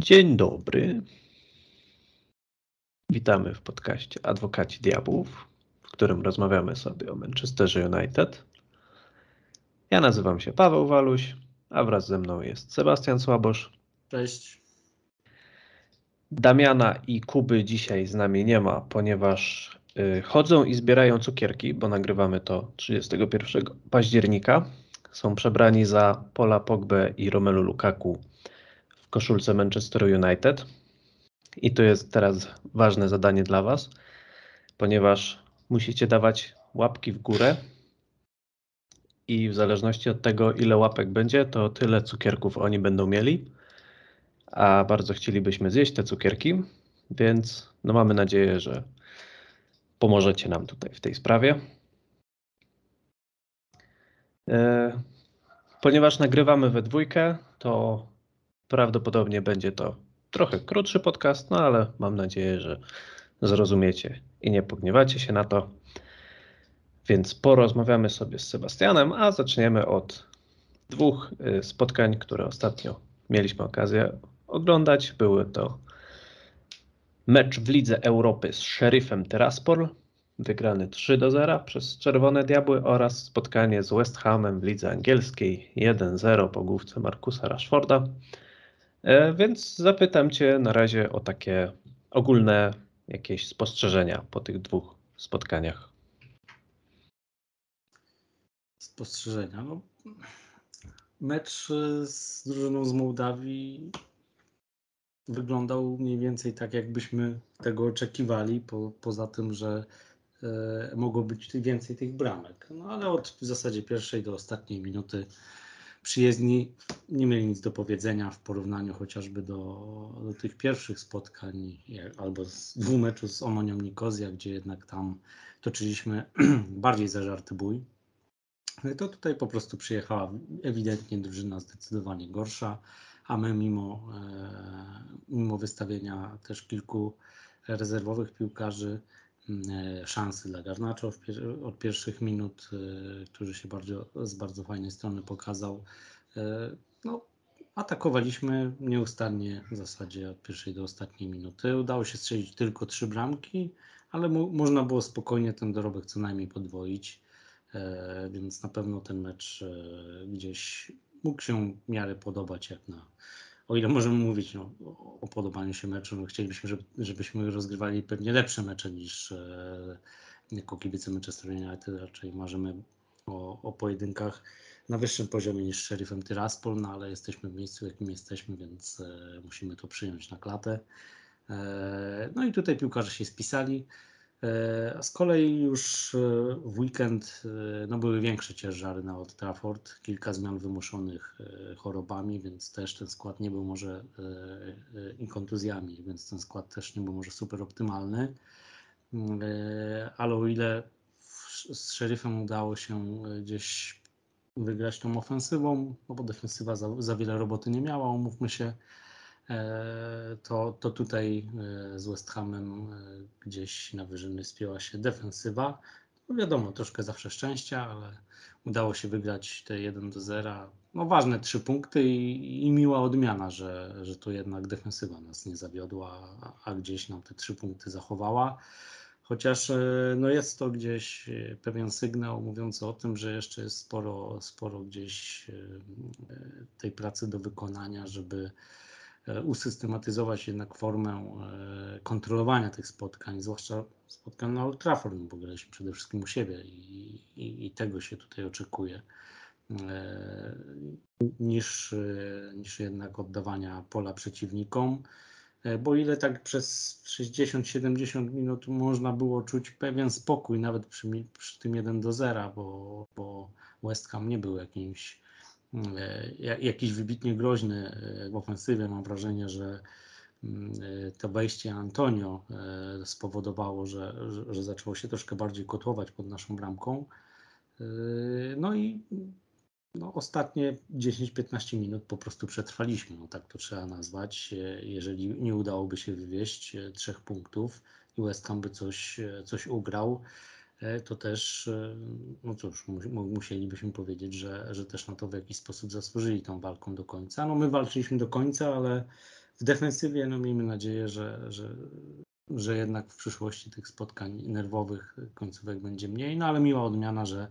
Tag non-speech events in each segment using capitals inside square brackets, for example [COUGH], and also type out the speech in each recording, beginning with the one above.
Dzień dobry. Witamy w podcaście Adwokaci Diabłów, w którym rozmawiamy sobie o Manchesterze United. Ja nazywam się Paweł Waluś, a wraz ze mną jest Sebastian Słabosz. Cześć. Damiana i Kuby dzisiaj z nami nie ma, ponieważ y, chodzą i zbierają cukierki, bo nagrywamy to 31 października. Są przebrani za Pola Pogbę i Romelu Lukaku koszulce Manchester United. I to jest teraz ważne zadanie dla Was, ponieważ musicie dawać łapki w górę i w zależności od tego, ile łapek będzie, to tyle cukierków oni będą mieli. A bardzo chcielibyśmy zjeść te cukierki, więc no mamy nadzieję, że pomożecie nam tutaj w tej sprawie. E, ponieważ nagrywamy we dwójkę, to prawdopodobnie będzie to trochę krótszy podcast, no ale mam nadzieję, że zrozumiecie i nie pogniewacie się na to. Więc porozmawiamy sobie z Sebastianem, a zaczniemy od dwóch y, spotkań, które ostatnio mieliśmy okazję oglądać. Były to mecz w Lidze Europy z Sheriffem Tiraspol, wygrany 3 do 0 przez Czerwone Diabły oraz spotkanie z West Hamem w Lidze Angielskiej 1-0 po główce Markusa Rashforda. E, więc zapytam Cię na razie o takie ogólne jakieś spostrzeżenia po tych dwóch spotkaniach. Spostrzeżenia. No, mecz e, z drużyną z Mołdawii wyglądał mniej więcej tak, jakbyśmy tego oczekiwali, po, poza tym, że e, mogło być więcej tych bramek. No ale od w zasadzie pierwszej do ostatniej minuty przyjezdni nie mieli nic do powiedzenia w porównaniu chociażby do, do tych pierwszych spotkań albo z dwóch meczu z Omonią Nikozja, gdzie jednak tam toczyliśmy [CLEARS THROAT] bardziej zażarty bój. To tutaj po prostu przyjechała ewidentnie drużyna zdecydowanie gorsza, a my mimo, e, mimo wystawienia też kilku rezerwowych piłkarzy szansy dla Garnacza od pierwszych minut, e, który się bardzo, z bardzo fajnej strony pokazał. E, no, atakowaliśmy nieustannie w zasadzie od pierwszej do ostatniej minuty. Udało się strzelić tylko trzy bramki, ale mu, można było spokojnie ten dorobek co najmniej podwoić, więc na pewno ten mecz gdzieś mógł się w miarę podobać jak na o ile możemy mówić no, o, podobaniu się meczu, no, chcielibyśmy, żeby, żebyśmy rozgrywali pewnie lepsze mecze niż e, jako kibice Manchester United. Raczej marzymy o, o pojedynkach na wyższym poziomie niż Sheriffem Tiraspol, no ale jesteśmy w miejscu, w jakim jesteśmy, więc e, musimy to przyjąć na klatę. E, no i tutaj piłkarze się spisali. E, a z kolei już e, w weekend e, no, były większe ciężary na Old Trafford, kilka zmian wymuszonych chorobami, więc też ten skład nie był może i kontuzjami, więc ten skład też nie był może super optymalny. Ale o ile z szeryfem udało się gdzieś wygrać tą ofensywą, no bo defensywa za, za wiele roboty nie miała, umówmy się, to, to tutaj e, z West Hamem e, gdzieś na wyżyny spięła się defensywa. No wiadomo, troszkę zawsze szczęścia, ale udało się wygrać te 1 do 0. No ważne trzy punkty i, i miła odmiana, że, że to jednak defensywa nas nie zawiodła, a gdzieś nam te trzy punkty zachowała. Chociaż no jest to gdzieś pewien sygnał mówiący o tym, że jeszcze jest sporo, sporo gdzieś tej pracy do wykonania, żeby E, usystematyzować jednak formę e, kontrolowania tych spotkań, zwłaszcza spotkań na Old Trafford, bo graliśmy przede wszystkim u siebie i, i, i tego się tutaj oczekuje, e, niż, niż jednak oddawania pola przeciwnikom. Bo ile tak przez 60-70 minut można było czuć pewien spokój, nawet przy, przy tym 1 do 0, bo, bo West Ham nie był jakimś E, jakiś wybitnie groźny e, w ofensywie. Mam wrażenie, że mm, e, to wejście Antonio spowodowało, że, że, zaczęło się troszkę bardziej kotłować pod naszą bramką. No i no, ostatnie 10-15 minut po prostu przetrwaliśmy, no tak to trzeba nazwać. Jeżeli nie udałoby się wywieźć trzech punktów i West Ham by coś, coś ugrał, E, to też, e, no cóż, musielibyśmy powiedzieć, że, że też na to w jakiś sposób zasłużyli tą walką do końca. No my walczyliśmy do końca, ale w defensywie no miejmy nadzieję, że, że, że jednak w przyszłości tych spotkań nerwowych końcówek będzie mniej, no ale miła odmiana, że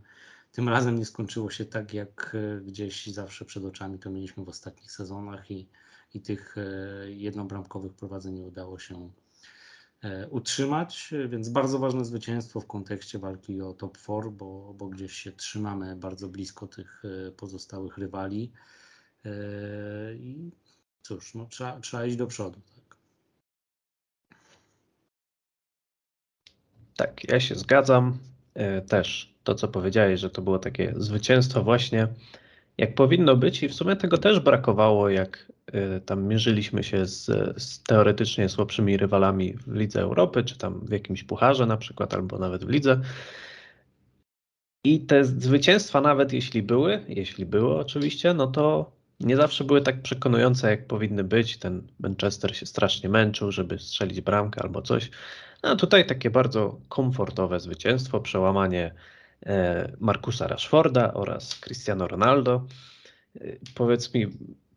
tym razem nie skończyło się tak, jak e, gdzieś zawsze przed oczami to mieliśmy w ostatnich sezonach i, i tych e, jednobramkowych prowadzeń nie udało się utrzymać, więc bardzo ważne zwycięstwo w kontekście walki o top 4, bo, bo gdzieś się trzymamy bardzo blisko tych pozostałych rywali i cóż, no, trzeba, trzeba iść do przodu. Tak? tak, ja się zgadzam. Też to, co powiedziałeś, że to było takie zwycięstwo właśnie jak powinno być i w sumie tego też brakowało, jak y, tam mierzyliśmy się z, z, teoretycznie słabszymi rywalami w Lidze Europy, czy tam w jakimś pucharze na przykład, albo nawet w lidze. I te zwycięstwa nawet jeśli były, jeśli były oczywiście, no to nie zawsze były tak przekonujące, jak powinny być. Ten Manchester się strasznie męczył, żeby strzelić bramkę albo coś. No tutaj takie bardzo komfortowe zwycięstwo, przełamanie Markusa Rashforda oraz Cristiano Ronaldo. E, powiedz mi,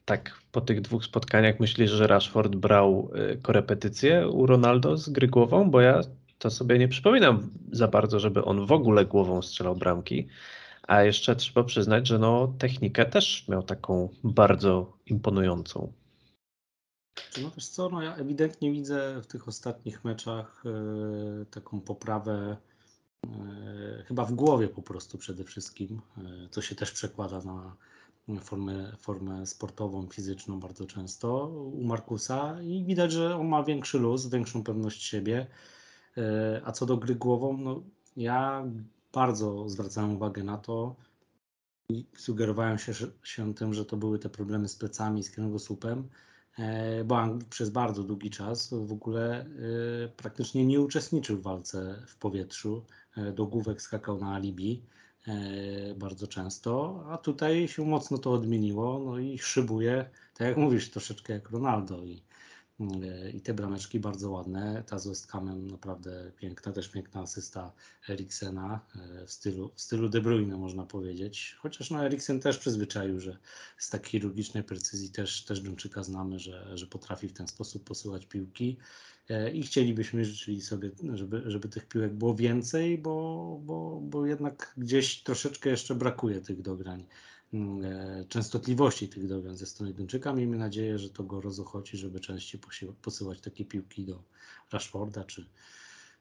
tak po tych dwóch spotkaniach myślisz, że Rashford brał e, korepetycję u Ronaldo z gry głową? Bo ja to sobie nie przypominam za bardzo, żeby on w ogóle głową strzelał bramki. A jeszcze trzeba przyznać, że no, technikę też miał taką bardzo imponującą. No wiesz co, no ja ewidentnie widzę w tych ostatnich meczach yy, taką poprawę E, chyba w głowie po prostu przede wszystkim, e, co się też przekłada na formę, formę sportową, fizyczną bardzo często u Markusa i widać, że on ma większy luz, większą pewność siebie. E, a co do gry głową, no ja bardzo zwracałem uwagę na to i sugerowałem się, się tym, że to były te problemy z plecami, z kręgosłupem, E, bo przez bardzo długi czas w ogóle e, praktycznie nie uczestniczył w walce w powietrzu. E, do główek skakał na alibi bardzo często, a tutaj się mocno to odmieniło, no i szybuje, tak jak mówisz, troszeczkę jak Ronaldo i i te brameczki bardzo ładne. Ta z West Hamem naprawdę piękna, też piękna asysta Eriksena e, w stylu, w stylu De Bruyne można powiedzieć. Chociaż no Eriksen też przyzwyczaił, że z takiej chirurgicznej precyzji też, też Duńczyka znamy, że, że potrafi w ten sposób posyłać piłki. E, I chcielibyśmy, życzyli sobie, żeby, żeby tych piłek było więcej, bo, bo, bo jednak gdzieś troszeczkę jeszcze brakuje tych dograń. Mm, e, częstotliwości tych dogań ze strony Duńczyka. Miejmy nadzieję, że to go rozochodzi, żeby częściej posyłać takie piłki do Rashforda czy,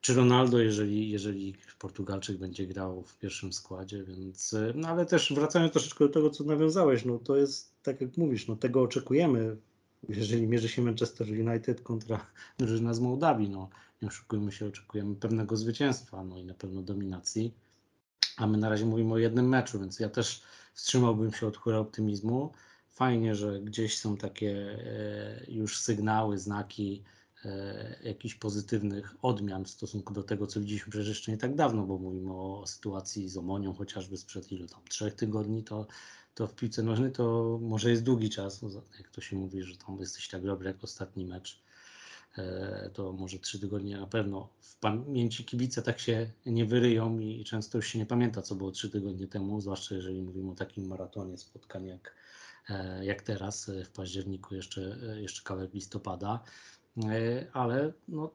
czy Ronaldo, jeżeli, jeżeli Portugalczyk będzie grał w pierwszym składzie, więc e, no ale też wracając troszeczkę do tego, co nawiązałeś, no to jest tak jak mówisz, no tego oczekujemy, jeżeli mierzy się Manchester United kontra drużyna z Mołdawii, no nie oszukujmy się, oczekujemy pewnego zwycięstwa, no i na pewno dominacji, a my na razie mówimy o jednym meczu, więc ja też wstrzymałbym się od chóra optymizmu. Fajnie, że gdzieś są takie e, już sygnały, znaki e, jakichś pozytywnych odmian w stosunku do tego, co widzieliśmy przecież jeszcze nie tak dawno, bo mówimy o sytuacji z Omonią chociażby sprzed ilu tam, trzech tygodni, to, to w piłce nożnej to może jest długi czas, jak to się mówi, że tam jesteś tak dobry jak ostatni mecz E, to może trzy tygodnie na pewno. W pamięci kibice tak się nie wyryją i często już się nie pamięta, co było trzy tygodnie temu, zwłaszcza jeżeli mówimy o takim maratonie spotkań jak, e, jak teraz e, w październiku, jeszcze, jeszcze kawałek listopada, ale no,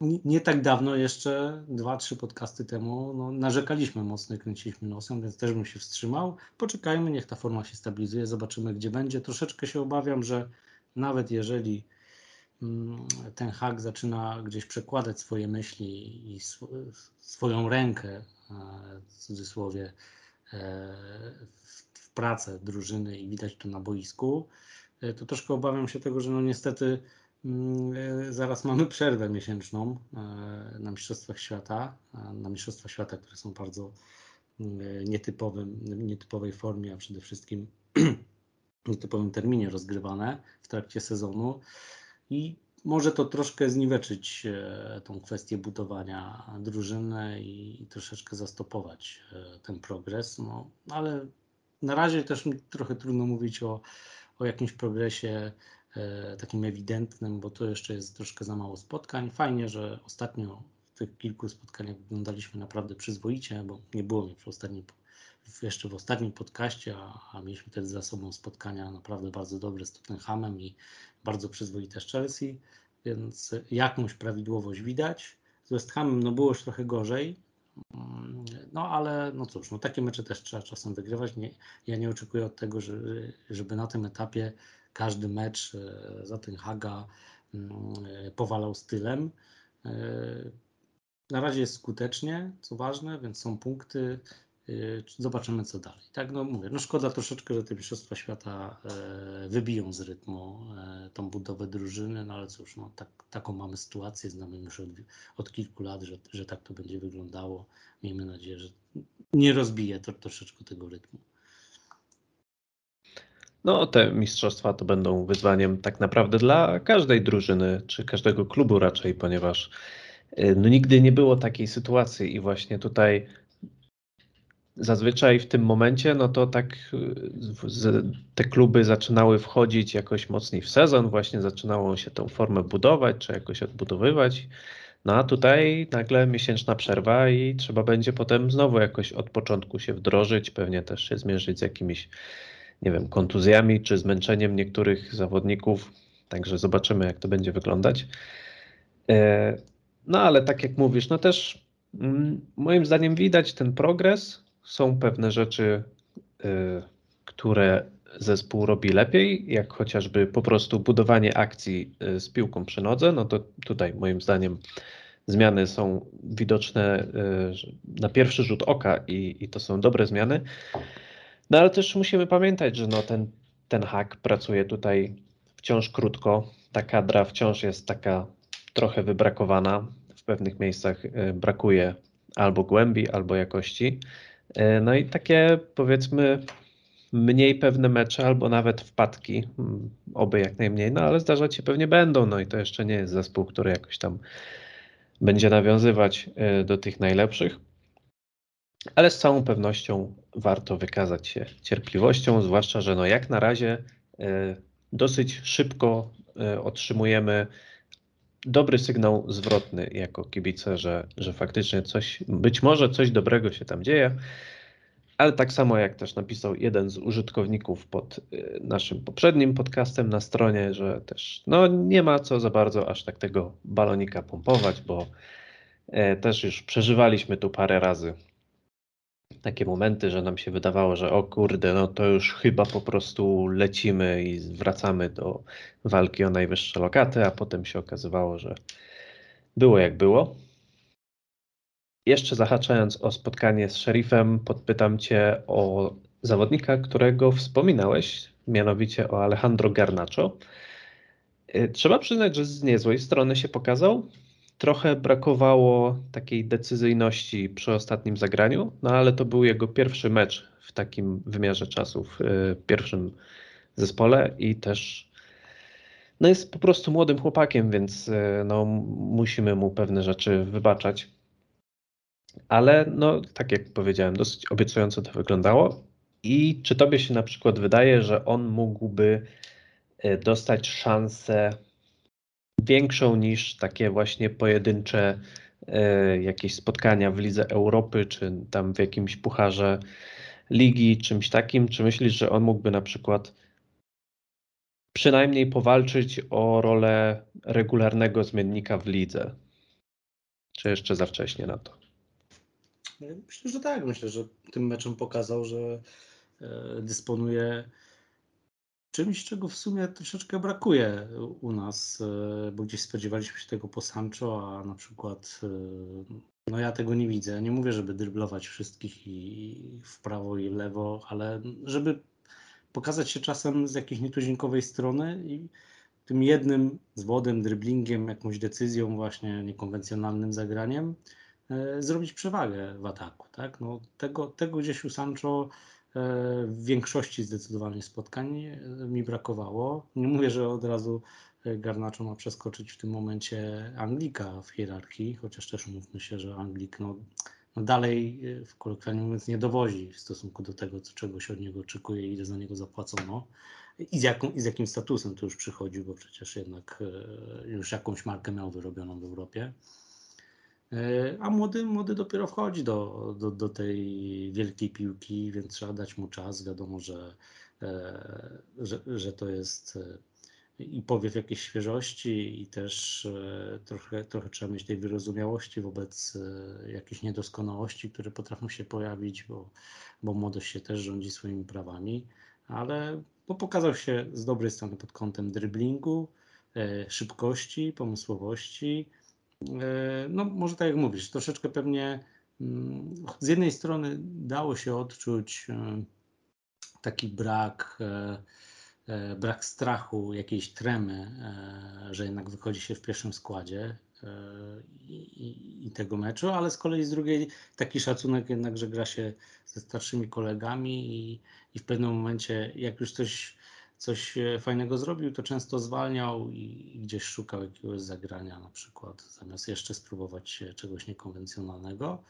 nie tak dawno, jeszcze dwa, trzy podcasty temu, no, narzekaliśmy mocno i kręciliśmy nosem, więc też bym się wstrzymał. Poczekajmy, niech ta forma się stabilizuje, zobaczymy gdzie będzie. Troszeczkę się obawiam, że nawet jeżeli Mm, ten hak zaczyna gdzieś przekładać swoje myśli i swoją rękę, e, w cudzysłowie, e, w pracę drużyny i widać to na boisku, e, to troszkę obawiam się tego, że no niestety zaraz mamy przerwę miesięczną na Mistrzostwach Świata, na Mistrzostwa Świata, które są bardzo mm, nietypowym, nietypowej formie, a przede wszystkim [CLEARS THROAT] nietypowym terminie rozgrywane w trakcie sezonu i może to troszkę zniweczyć e, tą kwestię budowania drużyny i troszeczkę zastopować e, ten progres. No, ale na razie też mi trochę trudno mówić o, o jakimś progresie e, takim ewidentnym, bo to jeszcze jest troszkę za mało spotkań. Fajnie, że ostatnio w tych kilku spotkaniach wyglądaliśmy naprawdę przyzwoicie, bo nie było mnie przy ostatniej jeszcze w ostatnim podcaście, a, a mieliśmy wtedy za sobą spotkania naprawdę bardzo dobre z Tottenhamem i bardzo przyzwoite z Chelsea, więc jakąś prawidłowość widać. Z West Hamem no było już trochę gorzej, no ale no cóż, no takie mecze też trzeba czasem wygrywać. Nie, ja nie oczekuję od tego, że, żeby na tym etapie każdy mecz e, za ten Haga mm, powalał stylem. E, na razie jest skutecznie, co ważne, więc są punkty. Y, zobaczymy, co dalej. Tak, no mówię, no szkoda troszeczkę, że te Mistrzostwa Świata e, wybiją z rytmu e, tą budowę drużyny, no ale cóż, no, tak, taką mamy sytuację, znamy już od, od kilku lat, że, że tak to będzie wyglądało. Miejmy nadzieję, że nie rozbije to troszeczkę tego rytmu. No, te mistrzostwa to będą wyzwaniem tak naprawdę dla każdej drużyny, czy każdego klubu raczej, ponieważ e, no, nigdy nie było takiej sytuacji i właśnie tutaj zazwyczaj w tym momencie, no to tak y, te kluby zaczynały wchodzić jakoś mocniej w sezon, właśnie zaczynało się tę formę budować, czy jakoś odbudowywać. No a tutaj nagle miesięczna przerwa i trzeba będzie potem znowu jakoś od początku się wdrożyć, pewnie też się zmierzyć z jakimiś, nie wiem, kontuzjami czy zmęczeniem niektórych zawodników. Także zobaczymy, jak to będzie wyglądać. E, no ale tak jak mówisz, no też mm, moim zdaniem widać ten progres, są pewne rzeczy, y, które zespół robi lepiej, jak chociażby po prostu budowanie akcji y, z piłką przy nodze, no to tutaj moim zdaniem zmiany są widoczne y, na pierwszy rzut oka i, i to są dobre zmiany. No ale też musimy pamiętać, że no ten, ten hak pracuje tutaj wciąż krótko. Ta kadra wciąż jest taka trochę wybrakowana. W pewnych miejscach brakuje albo głębi, albo jakości. E, no i takie powiedzmy mniej pewne mecze albo nawet wpadki, mm, oby jak najmniej, no ale zdarzać się pewnie będą, no i to jeszcze nie jest zespół, który jakoś tam będzie nawiązywać e, do tych najlepszych, ale z całą pewnością warto wykazać się cierpliwością, zwłaszcza, że no jak na razie e, dosyć szybko otrzymujemy dobry sygnał zwrotny jako kibice, że, że faktycznie coś, być może coś dobrego się tam dzieje. Ale tak samo jak też napisał jeden z użytkowników pod y, naszym poprzednim podcastem na stronie, że też no, nie ma co za bardzo aż tak tego balonika pompować, bo e, też już przeżywaliśmy tu parę razy takie momenty, że nam się wydawało, że o kurde, no to już chyba po prostu lecimy i wracamy do walki o najwyższe lokaty, a potem się okazywało, że było jak było. Jeszcze zahaczając o spotkanie z szerifem, podpytam Cię o zawodnika, którego wspominałeś, mianowicie o Alejandro Garnacho. Y, trzeba przyznać, że z niezłej strony się pokazał trochę brakowało takiej decyzyjności przy ostatnim zagraniu, no ale to był jego pierwszy mecz w takim wymiarze czasu, w y, pierwszym zespole i też no jest po prostu młodym chłopakiem, więc y, no, musimy mu pewne rzeczy wybaczać. Ale no, tak jak powiedziałem, dosyć obiecująco to wyglądało. I czy tobie się na przykład wydaje, że on mógłby y, dostać szansę większą niż takie właśnie pojedyncze e, jakieś spotkania w Lidze Europy, czy tam w jakimś pucharze ligi, czymś takim? Czy myślisz, że on mógłby na przykład przynajmniej powalczyć o rolę regularnego zmiennika w lidze? Czy jeszcze za wcześnie na to? Myślę, że tak. Myślę, że tym meczem pokazał, że e, dysponuje czymś, czego w sumie troszeczkę brakuje u nas, e, bo gdzieś spodziewaliśmy się tego po Sancho, a na przykład e, no ja tego nie widzę. Nie mówię, żeby dryblować wszystkich i w prawo i lewo, ale żeby pokazać się czasem z jakiejś nietuzinkowej strony i tym jednym zwodem, dryblingiem, jakąś decyzją właśnie niekonwencjonalnym zagraniem e, zrobić przewagę w ataku. Tak? No, tego, tego gdzieś u Sancho w większości zdecydowanie spotkań e, mi brakowało. Nie mówię, że od razu e, Garnaczo ma przeskoczyć w tym momencie Anglika w hierarchii, chociaż też umówmy się, że Anglik no, no dalej w kolokwialnie mówiąc nie dowozi w stosunku do tego, czego się od niego oczekuje ile za niego zapłacono i z, jaką, i z jakim statusem to już przychodził, bo przecież jednak już jakąś markę miał wyrobioną w Europie. E, a młody, młody dopiero wchodzi do, do, do tej wielkiej piłki, więc trzeba dać mu czas. Wiadomo, że, e, że, że to jest i powiew jakiejś świeżości i też trochę, trochę trzeba mieć tej wyrozumiałości wobec jakichś niedoskonałości, które potrafią się pojawić, bo, bo młodość się też rządzi swoimi prawami, ale bo pokazał się z dobrej strony pod kątem dryblingu, e, szybkości, pomysłowości. E, no, może tak jak mówisz, troszeczkę pewnie mm, z jednej strony dało się odczuć e, taki brak, brak strachu, jakiejś tremy, że jednak wychodzi się w pierwszym składzie i, i, tego meczu, ale z kolei z drugiej taki szacunek jednak, że gra się ze starszymi kolegami i, i w pewnym momencie, jak już coś, coś fajnego zrobił, to często zwalniał i, gdzieś szukał jakiegoś zagrania na przykład, zamiast jeszcze spróbować czegoś niekonwencjonalnego.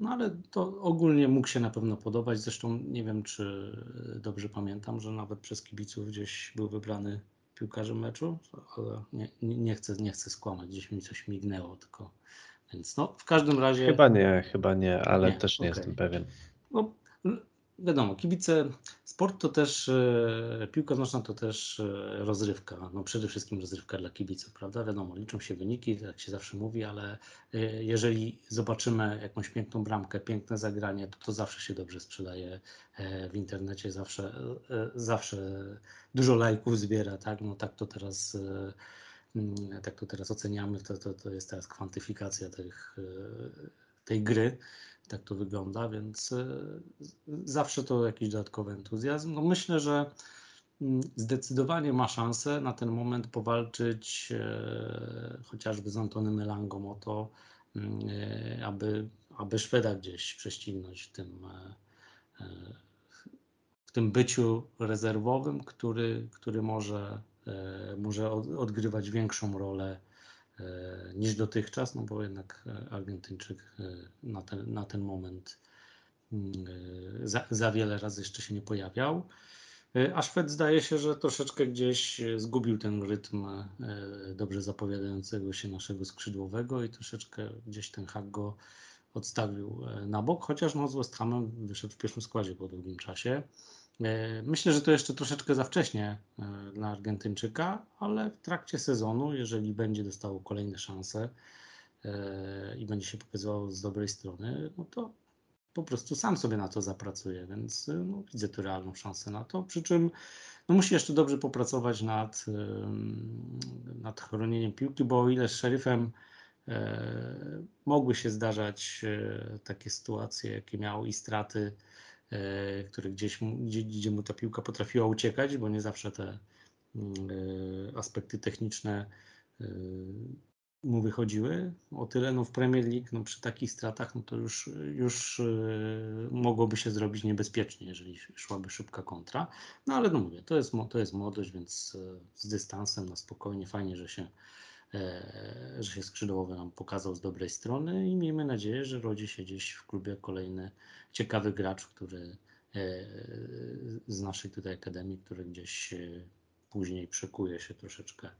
No ale to ogólnie mógł się na pewno podobać. Zresztą nie wiem, czy dobrze pamiętam, że nawet przez kibiców gdzieś był wybrany piłkarzem meczu, ale nie, nie, chcę, nie chcę skłamać, gdzieś mi coś mignęło tylko. Więc no, w każdym razie. Chyba nie, chyba nie, ale Nie, też nie okej. jestem pewien. No, wiadomo, kibice, sport to też, e, piłka nożna to też e, rozrywka, no przede wszystkim rozrywka dla kibiców, prawda? Wiadomo, liczą się wyniki, jak się zawsze mówi, ale e, jeżeli zobaczymy jakąś piękną bramkę, piękne zagranie, to to zawsze się dobrze sprzedaje w internecie, zawsze, zawsze dużo lajków zbiera, tak? No tak to teraz mm, tak to teraz oceniamy, to, to, to jest teraz kwantyfikacja tych, tej gry tak to wygląda, więc e, zawsze to jakiś dodatkowy entuzjazm. No myślę, że mm, zdecydowanie ma szansę na ten moment powalczyć e, chociażby z Antonym Elangą o to, mm, e, aby, aby Szweda gdzieś prześcignąć w tym, w tym byciu rezerwowym, który, który może, może odgrywać większą rolę niż dotychczas, no bo jednak e, Argentyńczyk e, na ten, na ten moment mm, za, za wiele razy jeszcze się nie pojawiał. A Szwed zdaje się, że troszeczkę gdzieś zgubił ten rytm dobrze zapowiadającego się naszego skrzydłowego i troszeczkę gdzieś ten hak go odstawił na bok, chociaż no z West Hamem wyszedł w pierwszym składzie po długim czasie. E, myślę, że to jeszcze troszeczkę za wcześnie e, dla Argentyńczyka, ale w trakcie sezonu, jeżeli będzie dostało kolejne szanse e, i będzie się pokazywał z dobrej strony, no to po prostu sam sobie na to zapracuje, więc no, widzę tu realną szansę na to. Przy czym no, musi jeszcze dobrze popracować nad, nad chronieniem piłki, bo o ile z szeryfem mogły się zdarzać takie sytuacje, jakie miał i straty który gdzieś gdzie, gdzie mu ta piłka potrafiła uciekać, bo nie zawsze te mm, e, aspekty techniczne e, mu wychodziły. O tyle no w Premier League no przy takich stratach no to już, już mogłoby się zrobić niebezpiecznie, jeżeli szłaby szybka kontra. No ale no mówię, to jest, to jest młodość, więc z dystansem na spokojnie, fajnie, że się E, że się skrzydłowy nam pokazał z dobrej strony i miejmy nadzieję, że rodzi się gdzieś w klubie kolejny ciekawy gracz, który e, z naszej tutaj akademii, który gdzieś później przekuje się troszeczkę e,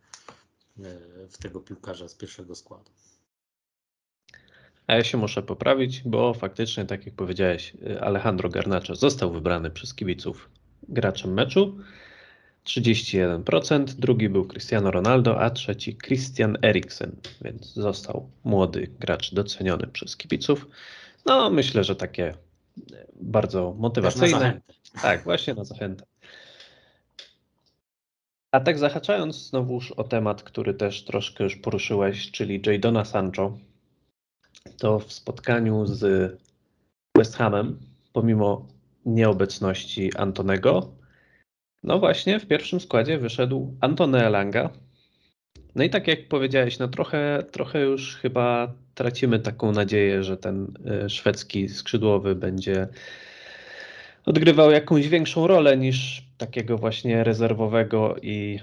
w tego piłkarza z pierwszego składu. A ja się muszę poprawić, bo faktycznie, tak jak powiedziałeś, Alejandro Garnacho został wybrany przez kibiców graczem meczu. 31%, drugi był Cristiano Ronaldo, a trzeci Christian Eriksen, więc został młody gracz doceniony przez kibiców. No, myślę, że takie bardzo motywacyjne. Tak, właśnie na zachętę. A tak zahaczając znowuż o temat, który też troszkę już poruszyłeś, czyli Jadona Sancho, to w spotkaniu z West Hamem, pomimo nieobecności Antonego, no właśnie, w pierwszym składzie wyszedł Antony Elanga. No i tak jak powiedziałeś, no trochę, trochę już chyba tracimy taką nadzieję, że ten e, szwedzki skrzydłowy będzie odgrywał jakąś większą rolę niż takiego właśnie rezerwowego i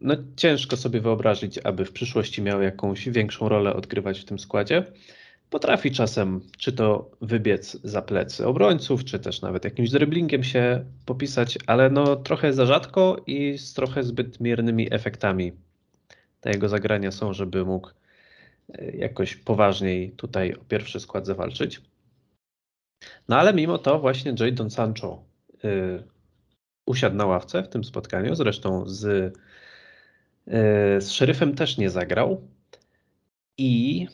no ciężko sobie wyobrazić, aby w przyszłości miał jakąś większą rolę odgrywać w tym składzie potrafi czasem czy to wybiec za plecy obrońców, czy też nawet jakimś driblingiem się popisać, ale no trochę za rzadko i z trochę zbyt miernymi efektami te jego zagrania są, żeby mógł e, jakoś poważniej tutaj o pierwszy skład zawalczyć. No ale mimo to właśnie Jadon Sancho y, usiadł na ławce w tym spotkaniu, zresztą z, y, z szeryfem też nie zagrał. I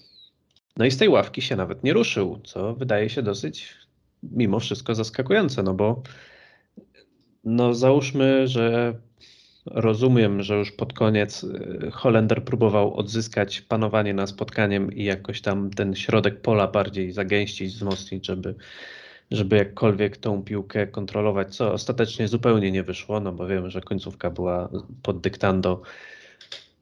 no i z tej ławki się nawet nie ruszył, co wydaje się dosyć mimo wszystko zaskakujące, no bo no załóżmy, że rozumiem, że już pod koniec y, Holender próbował odzyskać panowanie nad spotkaniem i jakoś tam ten środek pola bardziej zagęścić, wzmocnić, żeby, żeby jakkolwiek tą piłkę kontrolować, co ostatecznie zupełnie nie wyszło, no bo wiemy, że końcówka była pod dyktando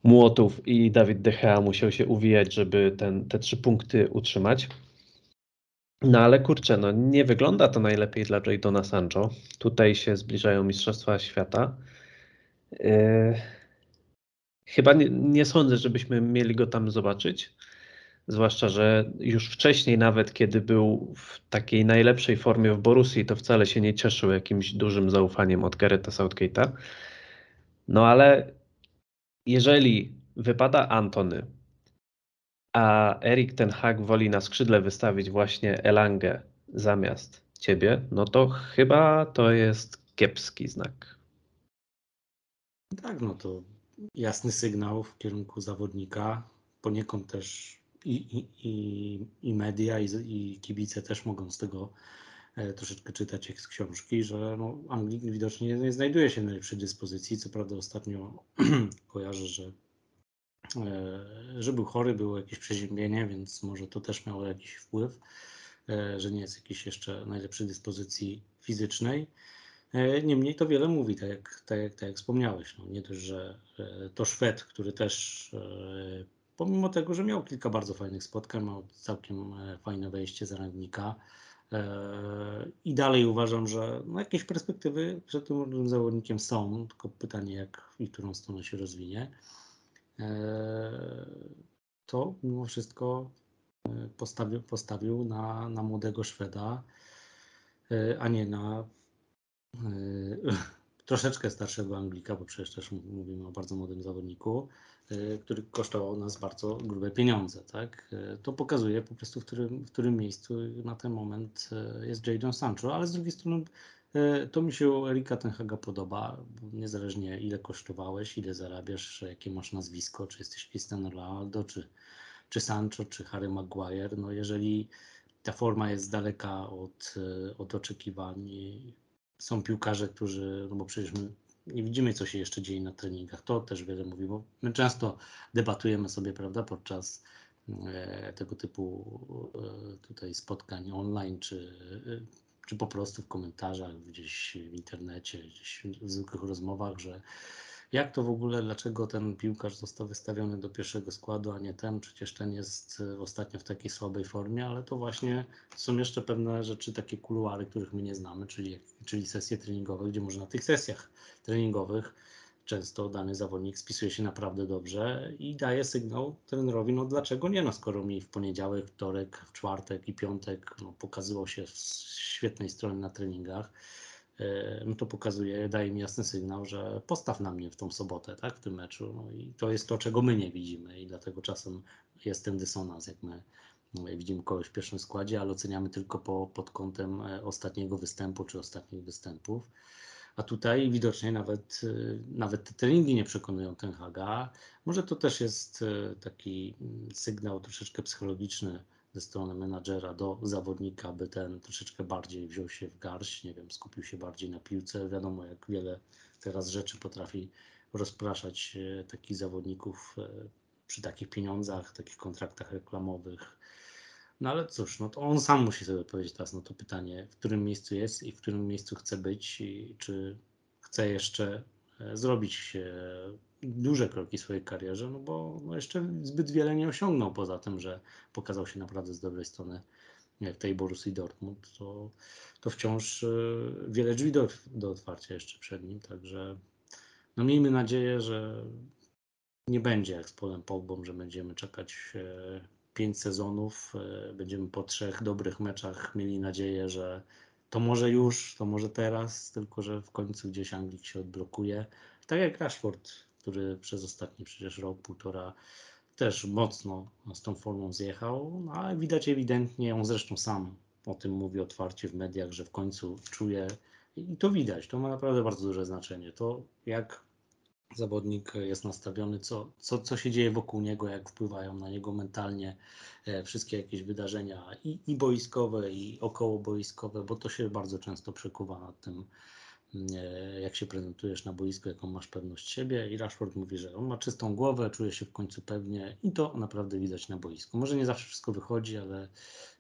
młotów i Dawid De Gea musiał się uwijać, żeby ten, te trzy punkty utrzymać. No ale kurczę, no nie wygląda to najlepiej dla Jadona Sancho. Tutaj się zbliżają Mistrzostwa Świata. Yy, chyba nie, nie, sądzę, żebyśmy mieli go tam zobaczyć. Zwłaszcza, że już wcześniej, nawet kiedy był w takiej najlepszej formie w Borussii, to wcale się nie cieszył jakimś dużym zaufaniem od Gareta Southgate'a. No ale jeżeli wypada Antony, a Erik ten Hag woli na skrzydle wystawić właśnie Elangę zamiast ciebie, no to chyba to jest kiepski znak. Tak, no to jasny sygnał w kierunku zawodnika. Poniekąd też i, i, i, i media, i, i kibice też mogą z tego troszeczkę czytać jak z książki, że no, Anglik widocznie nie znajduje się w najlepszej dyspozycji. Co prawda ostatnio [CLEARS THROAT] kojarzę, że E, że był chory, było jakieś przeziębienie, więc może to też miało jakiś wpływ, e, że nie jest jakiejś jeszcze najlepszej dyspozycji fizycznej. E, niemniej to wiele mówi, tak jak, tak jak, tak jak wspomniałeś. No, nie dość, że to Szwed, który też pomimo tego, że miał kilka bardzo fajnych spotkań, miał całkiem fajne wejście zarębnika. I dalej uważam, że no jakieś perspektywy przed tym zawodnikiem są, tylko pytanie, jak i którą stronę się rozwinie. E, to mimo wszystko e, postawił, postawił na, na młodego Szweda, e, a nie na [LAUGHS] troszeczkę starszego Anglika, bo przecież też mówimy o bardzo młodym zawodniku, który kosztował nas bardzo grube pieniądze. Tak? To pokazuje po prostu, w którym, w którym miejscu na ten moment jest Jadon Sancho, ale z drugiej strony to mi się Erika Tenhaga podoba, niezależnie ile kosztowałeś, ile zarabiasz, jakie masz nazwisko, czy jesteś Cristiano Ronaldo, czy, czy Sancho, czy Harry Maguire, no jeżeli ta forma jest daleka od, od oczekiwań, są piłkarze, którzy, no bo przecież my nie widzimy, co się jeszcze dzieje na treningach, to też wiele mówi, bo my często debatujemy sobie, prawda, podczas e, tego typu tutaj spotkań online, czy czy po prostu w komentarzach, gdzieś w internecie, gdzieś w zwykłych rozmowach, że jak to w ogóle, dlaczego ten piłkarz został wystawiony do pierwszego składu, a nie ten? Przecież ten jest e, ostatnio w takiej słabej formie, ale to właśnie są jeszcze pewne rzeczy, takie kuluary, których my nie znamy, czyli, czyli sesje treningowe, gdzie może na tych sesjach treningowych często dany zawodnik spisuje się naprawdę dobrze i daje sygnał trenerowi, no dlaczego nie, no skoro mi w poniedziałek, wtorek, w czwartek i piątek no, pokazywał się z świetnej strony na treningach, no to pokazuje, daje mi jasny sygnał, że postaw na mnie w tą sobotę, tak, w tym meczu. No i to jest to, czego my nie widzimy i dlatego czasem jest ten dysonans, jak my no, widzimy kogoś w pierwszym składzie, ale oceniamy tylko po, pod kątem e, ostatniego występu czy ostatnich występów. A tutaj widocznie nawet, y, nawet te treningi nie przekonują Ten Haga. Może to też jest taki mm, sygnał troszeczkę psychologiczny ze strony menadżera do zawodnika, by ten troszeczkę bardziej wziął się w garść, nie wiem, skupił się bardziej na piłce. Wiadomo, jak wiele teraz rzeczy potrafi rozpraszać y, takich zawodników przy takich pieniądzach, takich kontraktach reklamowych, no ale cóż, no to on sam musi sobie odpowiedzieć teraz na to pytanie, w którym miejscu jest i w którym miejscu chce być i czy chce jeszcze e, zrobić e, duże kroki w swojej karierze, no bo no jeszcze zbyt wiele nie osiągnął poza tym, że pokazał się naprawdę z dobrej strony jak tej Borussii Dortmund, to, to wciąż e, wiele drzwi do, do otwarcia jeszcze przed nim, także no miejmy nadzieję, że nie będzie jak z Polem Pogbą, że będziemy czekać pięć sezonów, e, będziemy po trzech dobrych meczach mieli nadzieję, że to może już, to może teraz, tylko że w końcu gdzieś Anglik się odblokuje. Tak jak Rashford, który przez ostatni przecież rok, półtora też mocno z tą formą zjechał, no, ale widać ewidentnie, on zresztą sam o tym mówi otwarcie w mediach, że w końcu czuje i to widać, to ma naprawdę bardzo duże znaczenie. To jak zawodnik jest nastawiony, co, co, co się dzieje wokół niego, jak wpływają na niego mentalnie e, wszystkie jakieś wydarzenia i, i boiskowe, i okołoboiskowe, bo to się bardzo często przekuwa nad tym, jak się prezentujesz na boisku, jaką masz pewność siebie. I Rashford mówi, że on ma czystą głowę, czuje się w końcu pewnie i to naprawdę widać na boisku. Może nie zawsze wszystko wychodzi, ale,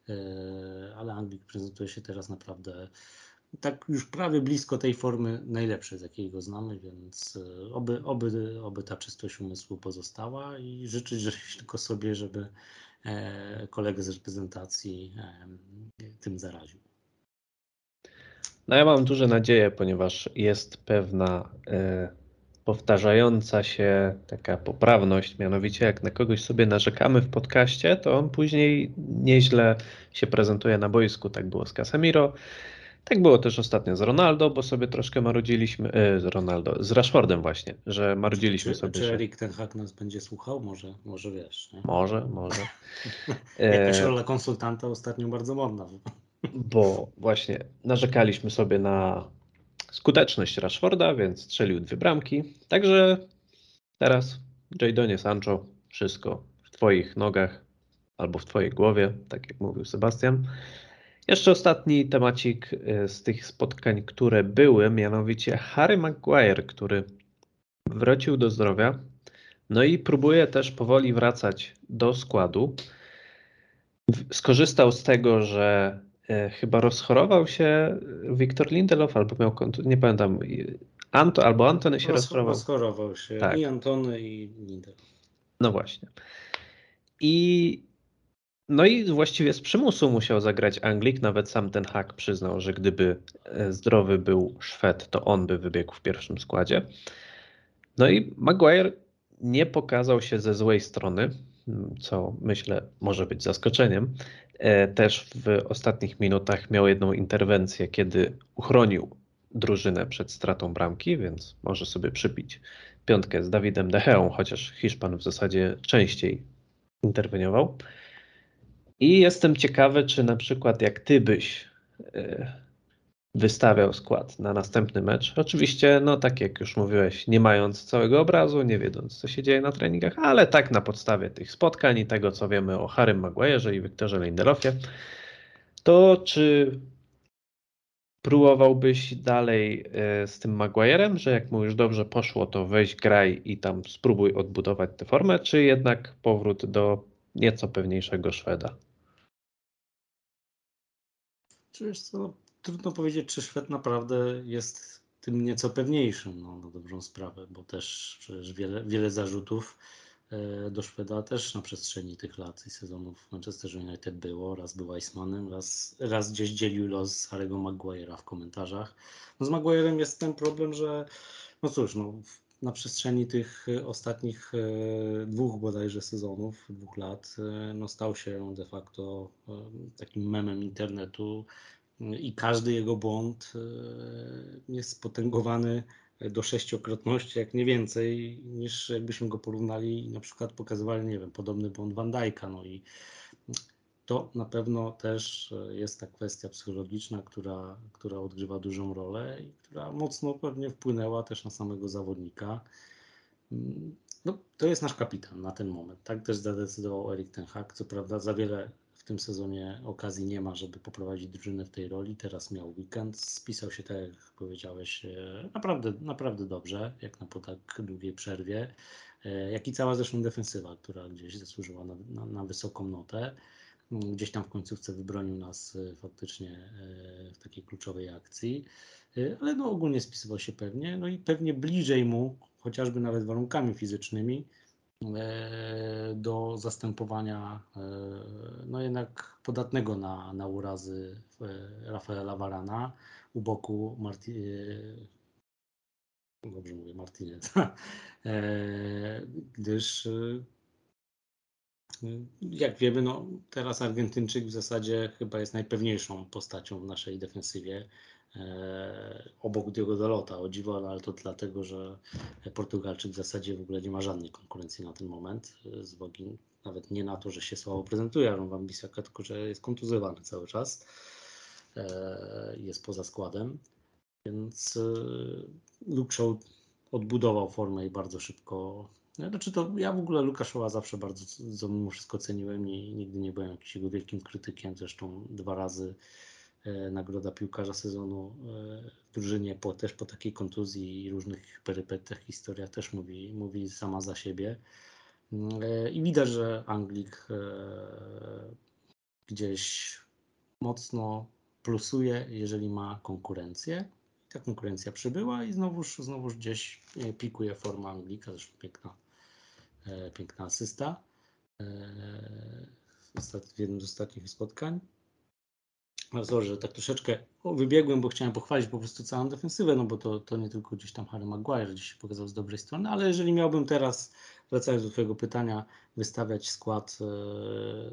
e, ale Anglik prezentuje się teraz naprawdę tak już prawie blisko tej formy najlepszej, z jakiej go znamy, więc e, oby, oby, oby ta czystość umysłu pozostała i życzyć że [LAUGHS] tylko sobie, żeby e, kolegę z reprezentacji e, tym zaraził. No ja mam duże nadzieję, ponieważ jest pewna powtarzająca się taka poprawność, mianowicie jak na kogoś sobie narzekamy w podcaście, to on później nieźle się prezentuje na boisku. Tak było z Casemiro, tak było też ostatnio z Ronaldo, bo sobie troszkę marudziliśmy, e, z Ronaldo, z Rashfordem właśnie, że marudziliśmy czy, sobie. Czy Erik ten Hak nas będzie słuchał? Może, może wiesz. Nie? Może, może. [LAUGHS] Jakaś rola konsultanta ostatnio bardzo modna. Bo właśnie narzekaliśmy sobie na skuteczność Rashforda, więc strzelił dwie bramki. Także teraz Jadonie Sancho, wszystko w Twoich nogach albo w Twojej głowie, tak jak mówił Sebastian. Jeszcze ostatni temacik y, z tych spotkań, które były, mianowicie Harry Maguire, który wrócił do zdrowia, no i próbuje też powoli wracać do składu. Skorzystał z tego, że chyba rozchorował się Wiktor Lindelof, albo miał kontuzję, nie pamiętam, Anto, albo Antony się rozchorował. Rozchorował się tak. i Antony i Lindelof. No właśnie. I no i właściwie z przymusu musiał zagrać Anglik. Nawet sam ten hak przyznał, że gdyby e, zdrowy był Szwed, to on by wybiegł w pierwszym składzie. No i Maguire nie pokazał się ze złej strony, co myślę może być zaskoczeniem. E, też w ostatnich minutach miał jedną interwencję, kiedy uchronił drużynę przed stratą bramki, więc może sobie przypić piątkę z Dawidem De Geą, chociaż Hiszpan w zasadzie częściej interweniował. I jestem ciekawy, czy na przykład jak ty byś e, wystawiał skład na następny mecz. Oczywiście, no tak jak już mówiłeś, nie mając całego obrazu, nie wiedząc, co się dzieje na treningach, ale tak na podstawie tych spotkań i tego, co wiemy o Harrym Maguire'ze i Wiktorze Lindelofie, to czy próbowałbyś dalej e, z tym Maguire'em, że jak mu już dobrze poszło, to weź graj i tam spróbuj odbudować tę formę, czy jednak powrót do nieco pewniejszego Szweda? Czy co, trudno powiedzieć, czy Szwed naprawdę jest tym nieco pewniejszym, no, na dobrą sprawę, bo też przecież wiele, wiele zarzutów e, do Szweda też na przestrzeni tych lat i sezonów Manchester United było. Raz był Weissmanem, raz, raz gdzieś dzielił los Harry'ego Maguire'a w komentarzach. No z Maguire'em jest ten problem, że no cóż, no, na przestrzeni tych ostatnich e, dwóch bodajże sezonów, dwóch lat, e, no stał się de facto takim memem internetu i każdy jego błąd jest spotęgowany do sześciokrotności, jak nie więcej, niż jakbyśmy go porównali i na przykład pokazywali, nie wiem, podobny błąd Van Dijk'a. No i to na pewno też jest ta kwestia psychologiczna, która, która odgrywa dużą rolę i która mocno pewnie wpłynęła też na samego zawodnika. No, to jest nasz kapitan na ten moment. Tak też zadecydował Erik Ten Hag. Co prawda za wiele tym sezonie okazji nie ma, żeby poprowadzić drużynę w tej roli. Teraz miał weekend, spisał się, tak jak powiedziałeś, e, naprawdę, naprawdę dobrze, jak na po tak długiej przerwie. E, jak i cała zresztą defensywa, która gdzieś zasłużyła na, na, na wysoką notę gdzieś tam w końcówce wybronił nas e, faktycznie w takiej kluczowej akcji, ale no ogólnie spisywał się pewnie, no i pewnie bliżej mu, chociażby nawet warunkami fizycznymi, do zastępowania no jednak podatnego na, na urazy Rafaela Varana u boku Marti dobrze mówię, Martinez, [LAUGHS] gdyż jak wiemy, no, teraz Argentyńczyk w zasadzie chyba jest najpewniejszą postacią w naszej defensywie. E, obok Diogo Dalota, o dziwo, ale to dlatego, że Portugalczyk w zasadzie w ogóle nie ma żadnej konkurencji na ten moment e, z uwagi nawet nie na to, że się słabo prezentuje Aaron Van Bissaka, tylko że jest kontuzjowany cały czas, e, jest poza składem, więc Luke Shaw odbudował formę i bardzo szybko znaczy to ja w ogóle Lukaszowa zawsze bardzo mimo wszystko ceniłem i nigdy nie byłem jakimś jego wielkim krytykiem. Zresztą dwa razy nagroda piłkarza sezonu e, w drużynie po, też po takiej kontuzji i różnych perypetiach historia też mówi, mówi sama za siebie. E, I widać, że Anglik e, gdzieś mocno plusuje, jeżeli ma konkurencję. Ta konkurencja przybyła i znowuż, znowuż gdzieś e, pikuje forma Anglika, zresztą piękna, e, piękna asysta e, w jednym z ostatnich spotkań. Sorry, że tak troszeczkę wybiegłem, bo chciałem pochwalić po prostu całą defensywę, no bo to, to nie tylko gdzieś tam Harry Maguire gdzieś się pokazał z dobrej strony, ale jeżeli miałbym teraz, wracając do Twojego pytania, wystawiać skład e,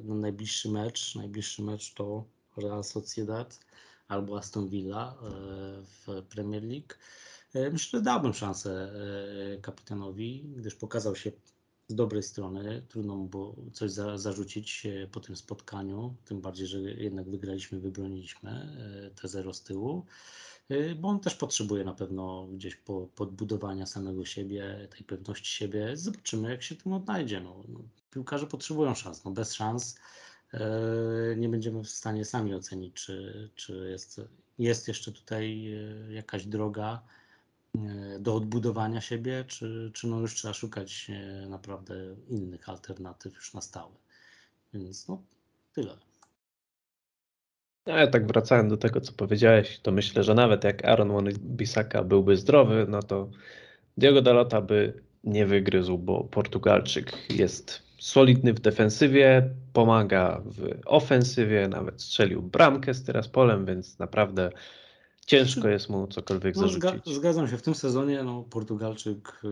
na najbliższy mecz, najbliższy mecz to Real Sociedad albo Aston Villa e, w Premier League. E, Myślę, że dałbym szansę kapitanowi, gdyż pokazał się z dobrej strony. Trudno mu było coś za, zarzucić e, po tym spotkaniu, tym bardziej, że jednak wygraliśmy, wybroniliśmy e, te zero z tyłu. E, Bo on też potrzebuje na pewno gdzieś po, podbudowania samego siebie, tej pewności siebie. Zobaczymy, jak się tym odnajdzie. No, no, piłkarze potrzebują szans. No, bez szans nie będziemy w stanie sami ocenić, czy, czy jest, jest jeszcze tutaj jakaś droga do odbudowania siebie, czy, czy no już trzeba szukać e, naprawdę innych alternatyw już na stałe. Więc no, tyle. Ale tak wracając do tego, co powiedziałeś, to myślę, że nawet jak Aaron Wan-Bissaka byłby zdrowy, no to Diogo Dalota by nie wygryzł, bo Portugalczyk jest solidny w defensywie, pomaga w ofensywie, nawet strzelił bramkę z teraz polem, więc naprawdę ciężko jest mu cokolwiek No, zarzucić. zgadzam się, w tym sezonie no, Portugalczyk e,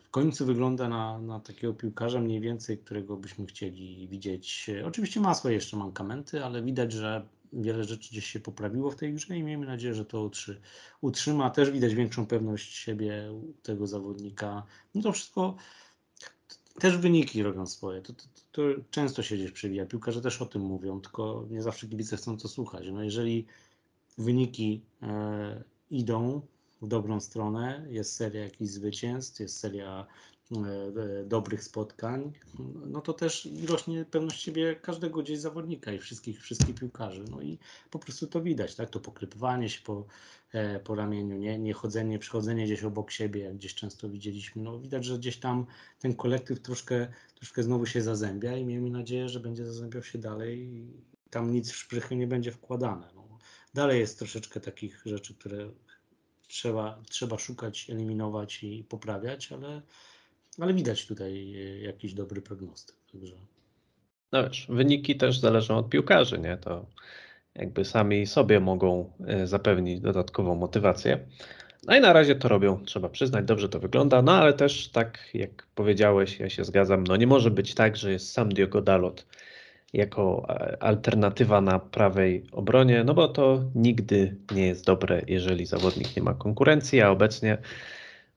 w końcu wygląda na, na takiego piłkarza mniej więcej, którego byśmy chcieli widzieć. E, Oczywiście ma swoje jeszcze mankamenty, ale widać, że wiele rzeczy gdzieś się poprawiło w tej grze i miejmy nadzieję, że to utrzy, utrzyma. Też widać większą pewność siebie u tego zawodnika. No to wszystko też wyniki robią swoje. To, to, to często się gdzieś przewija. Piłkarze też o tym mówią, tylko nie zawsze kibice chcą to słuchać. No jeżeli wyniki e, idą w dobrą stronę, jest seria jakichś zwycięstw, jest seria e, dobrych spotkań, no to też rośnie pewność siebie każdego gdzieś zawodnika i wszystkich, wszystkich piłkarzy. No i po prostu to widać, tak? To pokrypywanie się po, e, po ramieniu, nie, nie chodzenie, przychodzenie gdzieś obok siebie, jak gdzieś często widzieliśmy. No widać, że gdzieś tam ten kolektyw troszkę, troszkę znowu się zazębia i miejmy nadzieję, że będzie zazębiał się dalej i tam nic w szprychy nie będzie wkładane. Dalej jest troszeczkę takich rzeczy, które trzeba, trzeba szukać, eliminować i poprawiać, ale, ale widać tutaj e, jakiś dobry prognostyk. Także No wiesz, wyniki też zależą od piłkarzy, nie? To jakby sami sobie mogą e, zapewnić dodatkową motywację. No i na razie to robią, trzeba przyznać, dobrze to wygląda, no ale też tak jak powiedziałeś, ja się zgadzam, no nie może być tak, że jest sam Diogo Dalot jako e, alternatywa na prawej obronie, no bo to nigdy nie jest dobre, jeżeli zawodnik nie ma konkurencji, a obecnie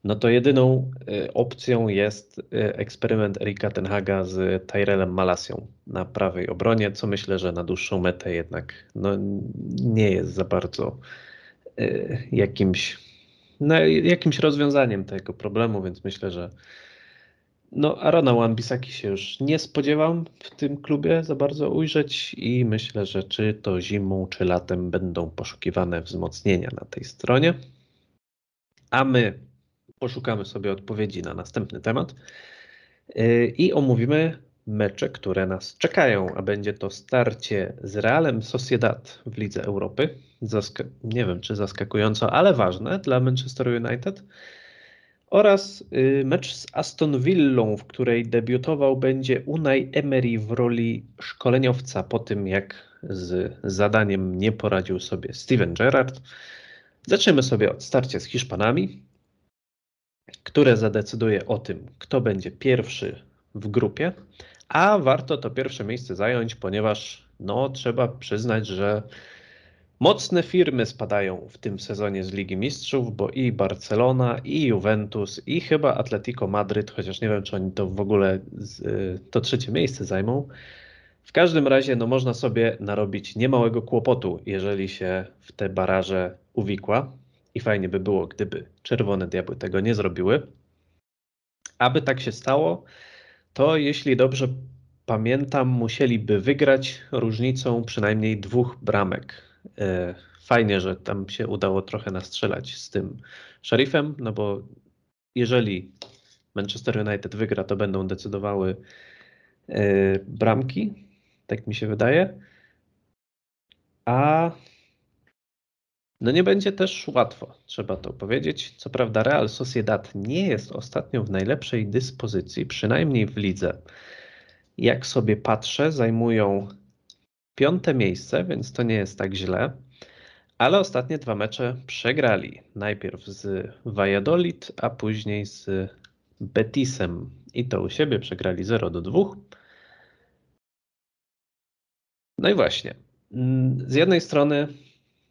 no to jedyną e, opcją jest e, eksperyment Erika Tenhaga z Tyrellem Malasią na prawej obronie, co myślę, że na dłuższą metę jednak no, nie jest za bardzo jakimś, no, jakimś rozwiązaniem tego problemu, więc myślę, że no, Arona Wan-Bissaki się już nie spodziewam w tym klubie za bardzo ujrzeć i myślę, że czy to zimą, czy latem będą poszukiwane wzmocnienia na tej stronie. A my poszukamy sobie odpowiedzi na następny temat yy, i omówimy mecze, które nas czekają, a będzie to starcie z Realem Sociedad w Lidze Europy. Nie wiem, czy zaskakująco, ale ważne dla Manchester United. Oraz y, mecz z Aston Villą, w której debiutował będzie Unai Emery w roli szkoleniowca po tym, jak z zadaniem nie poradził sobie Steven Gerrard. Zaczniemy sobie od starcia z Hiszpanami, które zadecyduje o tym, kto będzie pierwszy w grupie, a warto to pierwsze miejsce zająć, ponieważ no, trzeba przyznać, że Mocne firmy spadają w tym sezonie z Ligi Mistrzów, bo i Barcelona, i Juventus, i chyba Atletico Madryt, chociaż nie wiem, czy oni to w ogóle z, to trzecie miejsce zajmą. W każdym razie no, można sobie narobić niemałego kłopotu, jeżeli się w te baraże uwikła. I fajnie by było, gdyby Czerwone Diabły tego nie zrobiły. Aby tak się stało, to jeśli dobrze pamiętam, musieliby wygrać różnicą przynajmniej dwóch bramek. E, fajnie, że tam się udało trochę nastrzelać z tym szerifem, no bo jeżeli Manchester United wygra, to będą decydowały e, bramki, tak mi się wydaje. A no nie będzie też łatwo, trzeba to powiedzieć. Co prawda Real Sociedad nie jest ostatnio w najlepszej dyspozycji, przynajmniej w lidze. Jak sobie patrzę, zajmują piąte miejsce, więc to nie jest tak źle. Ale ostatnie dwa mecze przegrali. Najpierw z Valladolid, a później z Betisem. I to u siebie przegrali 0 do 2. No i właśnie. Z jednej strony,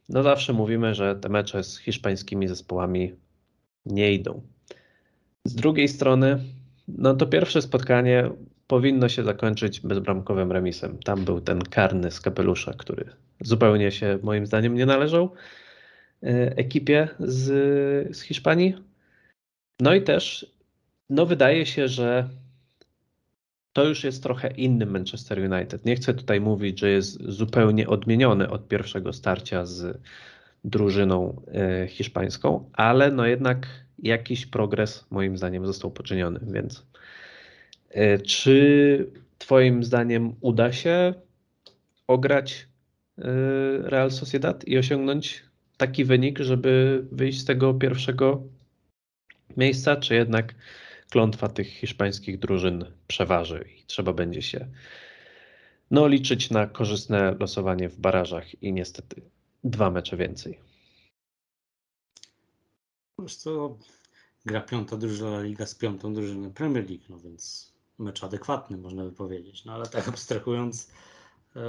no zawsze mówimy, że te mecze z hiszpańskimi zespołami nie idą. Z drugiej strony, no to pierwsze spotkanie powinno się zakończyć bezbramkowym remisem. Tam był ten karny z kapelusza, który zupełnie się moim zdaniem nie należał e, ekipie z, z Hiszpanii. No i też no wydaje się, że to już jest trochę inny Manchester United. Nie chcę tutaj mówić, że jest zupełnie odmieniony od pierwszego starcia z drużyną e, hiszpańską, ale no jednak jakiś progres moim zdaniem został poczyniony, więc czy Twoim zdaniem uda się ograć e, Real Sociedad i osiągnąć taki wynik, żeby wyjść z tego pierwszego miejsca, czy jednak klątwa tych hiszpańskich drużyn przeważy i trzeba będzie się no, liczyć na korzystne losowanie w barażach i niestety dwa mecze więcej. Wiesz co, gra piąta drużyna Liga z piątą drużyną Premier League, no więc mecz adekwatny, można by powiedzieć. No ale tak [LAUGHS] abstrahując, e,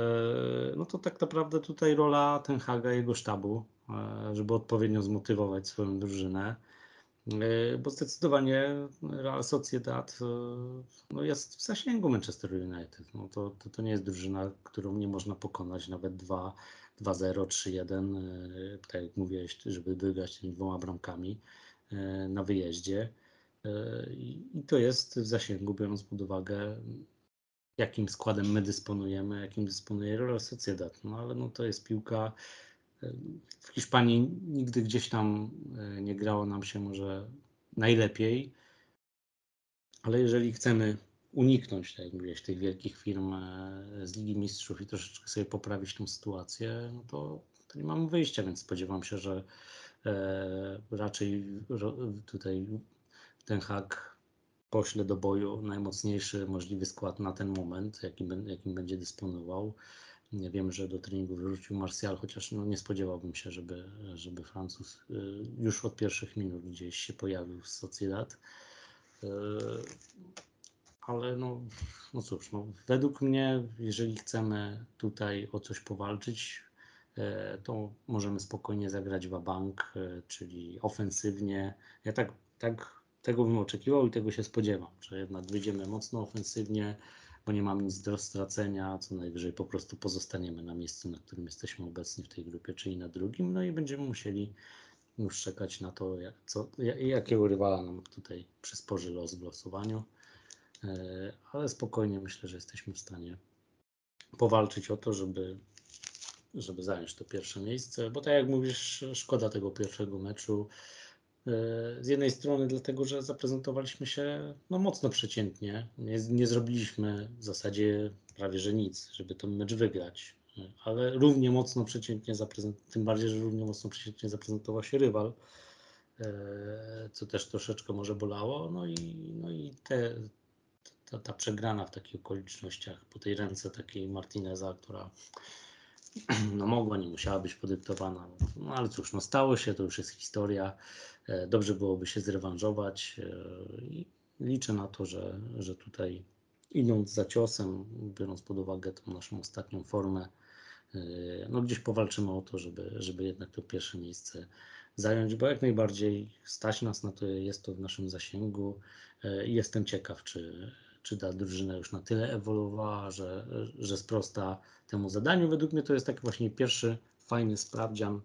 no to tak naprawdę tutaj rola Ten Haga, jego sztabu, e, żeby odpowiednio zmotywować swoją drużynę, e, bo zdecydowanie Real Sociedad no jest w zasięgu Manchester United. No to, to, to nie jest drużyna, którą nie można pokonać nawet 2-0, 3-1, tak jak mówiłeś, żeby wygrać tymi dwoma bramkami na wyjeździe. I to jest w zasięgu, biorąc pod uwagę, jakim składem my dysponujemy, jakim dysponuje Real Sociedad. No ale no, to jest piłka. W Hiszpanii nigdy gdzieś tam e, nie grało nam się może najlepiej, ale jeżeli chcemy uniknąć, tak jak mówiłeś, tych wielkich firm e, z Ligi Mistrzów i troszeczkę sobie poprawić tą sytuację, no to, to nie mamy wyjścia, więc spodziewam się, że e, raczej tutaj ten hak pośle do boju najmocniejszy możliwy skład na ten moment, jakim, jakim będzie dysponował. Nie wiem, że do treningu wyrzucił Martial, chociaż no nie spodziewałbym się, żeby, żeby Francuz y, już od pierwszych minut gdzieś się pojawił w Sociedad. Y, ale no, no cóż, no, według mnie, jeżeli chcemy tutaj o coś powalczyć, y, to możemy spokojnie zagrać w bank, czyli ofensywnie. Ja tak, tak tego bym oczekiwał i tego się spodziewam, że jednak wyjdziemy mocno ofensywnie, bo nie mamy nic do stracenia, co najwyżej po prostu pozostaniemy na miejscu, na którym jesteśmy obecni w tej grupie, czyli na drugim, no i będziemy musieli już czekać na to, jak, co, jakiego rywala nam tutaj przysporzy los w losowaniu, e, ale spokojnie myślę, że jesteśmy w stanie powalczyć o to, żeby, żeby zająć to pierwsze miejsce, bo tak jak mówisz, szkoda tego pierwszego meczu, z jednej strony dlatego, że zaprezentowaliśmy się no, mocno przeciętnie. Nie, nie zrobiliśmy w zasadzie prawie że nic, żeby ten mecz wygrać. Ale równie mocno przeciętnie zaprezentował, tym bardziej, że równie mocno przeciętnie zaprezentował się rywal, e, co też troszeczkę może bolało. No i, no i te, ta, ta przegrana w takich okolicznościach, po tej ręce takiej Martineza, która [CLEARS THROAT] no mogła, nie musiała być podyktowana. No ale cóż, no stało się, to już jest historia. E, dobrze byłoby się zrewanżować e, i liczę na to, że, że tutaj idąc za ciosem, biorąc pod uwagę tą naszą ostatnią formę, no gdzieś powalczymy o to, żeby, żeby jednak to pierwsze miejsce zająć, bo jak najbardziej stać nas na to, jest to w naszym zasięgu i jestem ciekaw, czy, czy ta drużyna już na tyle ewoluowała, że, że sprosta temu zadaniu. Według mnie to jest taki właśnie pierwszy fajny sprawdzian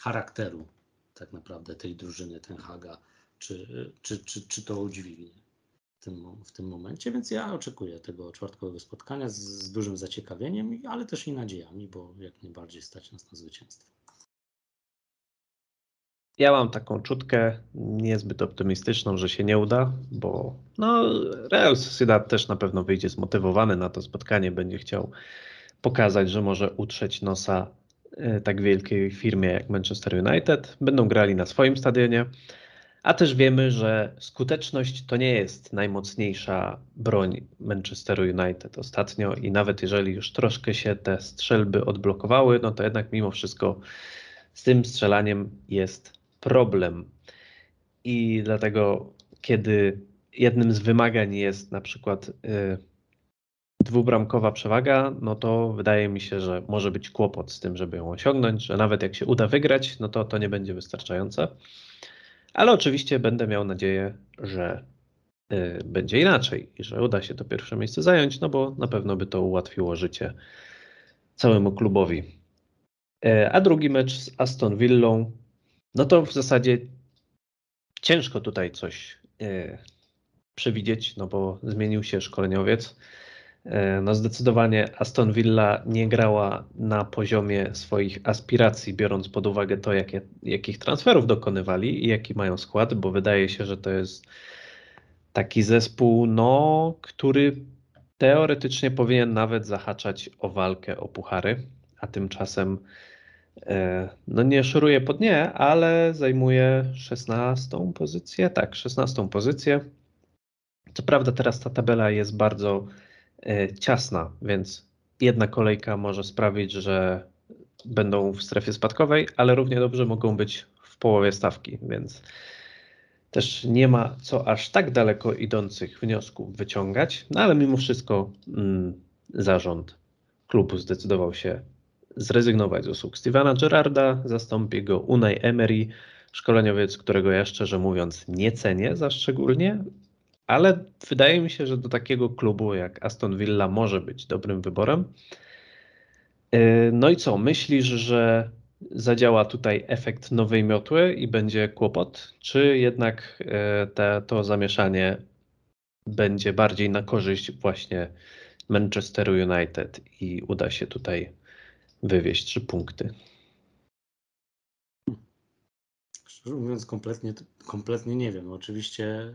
charakteru tak naprawdę tej drużyny, ten Haga, czy, czy, czy, czy to udźwignie w tym, w tym momencie, więc ja oczekuję tego czwartkowego spotkania z, z dużym zaciekawieniem, ale też i nadziejami, bo jak najbardziej stać nas na zwycięstwo. Ja mam taką czutkę niezbyt optymistyczną, że się nie uda, bo no, Real Sociedad też na pewno wyjdzie zmotywowany na to spotkanie, będzie chciał pokazać, że może utrzeć nosa e, tak wielkiej firmie jak Manchester United. Będą grali na swoim stadionie, a też wiemy, że skuteczność to nie jest najmocniejsza broń Manchesteru United ostatnio. I nawet jeżeli już troszkę się te strzelby odblokowały, no to jednak mimo wszystko z tym strzelaniem jest problem. I dlatego, kiedy jednym z wymagań jest na przykład y, dwubramkowa przewaga, no to wydaje mi się, że może być kłopot z tym, żeby ją osiągnąć, że nawet jak się uda wygrać, no to to nie będzie wystarczające. Ale oczywiście będę miał nadzieję, że y, będzie inaczej i że uda się to pierwsze miejsce zająć, no bo na pewno by to ułatwiło życie całemu klubowi. Y, a drugi mecz z Aston Villą no to w zasadzie ciężko tutaj coś e, przewidzieć, no bo zmienił się szkoleniowiec. E, no zdecydowanie Aston Villa nie grała na poziomie swoich aspiracji, biorąc pod uwagę to, jakie, jakich transferów dokonywali i jaki mają skład, bo wydaje się, że to jest taki zespół, no, który teoretycznie powinien nawet zahaczać o walkę o puchary, a tymczasem no nie szuruje pod nie, ale zajmuje 16 pozycję. Tak, 16 pozycję. Co prawda teraz ta tabela jest bardzo e, ciasna, więc jedna kolejka może sprawić, że będą w strefie spadkowej, ale równie dobrze mogą być w połowie stawki, więc też nie ma co aż tak daleko idących wniosków wyciągać, no ale mimo wszystko mm, zarząd klubu zdecydował się zrezygnować z usług Stevena Gerarda, zastąpi go Unai Emery, szkoleniowiec, którego ja szczerze mówiąc nie cenię za szczególnie, ale wydaje mi się, że do takiego klubu jak Aston Villa może być dobrym wyborem. E, no i co, myślisz, że zadziała tutaj efekt nowej miotły i będzie kłopot, czy jednak e, te, to zamieszanie będzie bardziej na korzyść właśnie Manchesteru United i uda się tutaj wywieźć trzy punkty. Szczerze mówiąc, kompletnie, kompletnie nie wiem. Oczywiście, e,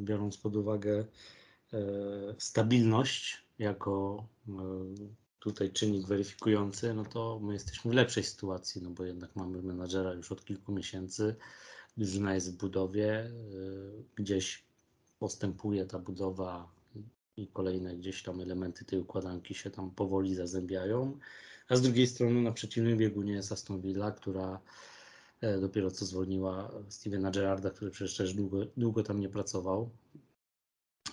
biorąc pod uwagę e, stabilność jako e, tutaj czynnik weryfikujący, no to my jesteśmy w lepszej sytuacji, no bo jednak mamy menadżera już od kilku miesięcy, drużyna jest w budowie, gdzieś postępuje ta budowa i kolejne gdzieś tam elementy tej układanki się tam powoli zazębiają. A z drugiej strony na przeciwnym biegunie jest Aston Villa, która e, dopiero co zwolniła Stevena Gerarda, który przecież też długo, długo tam nie pracował.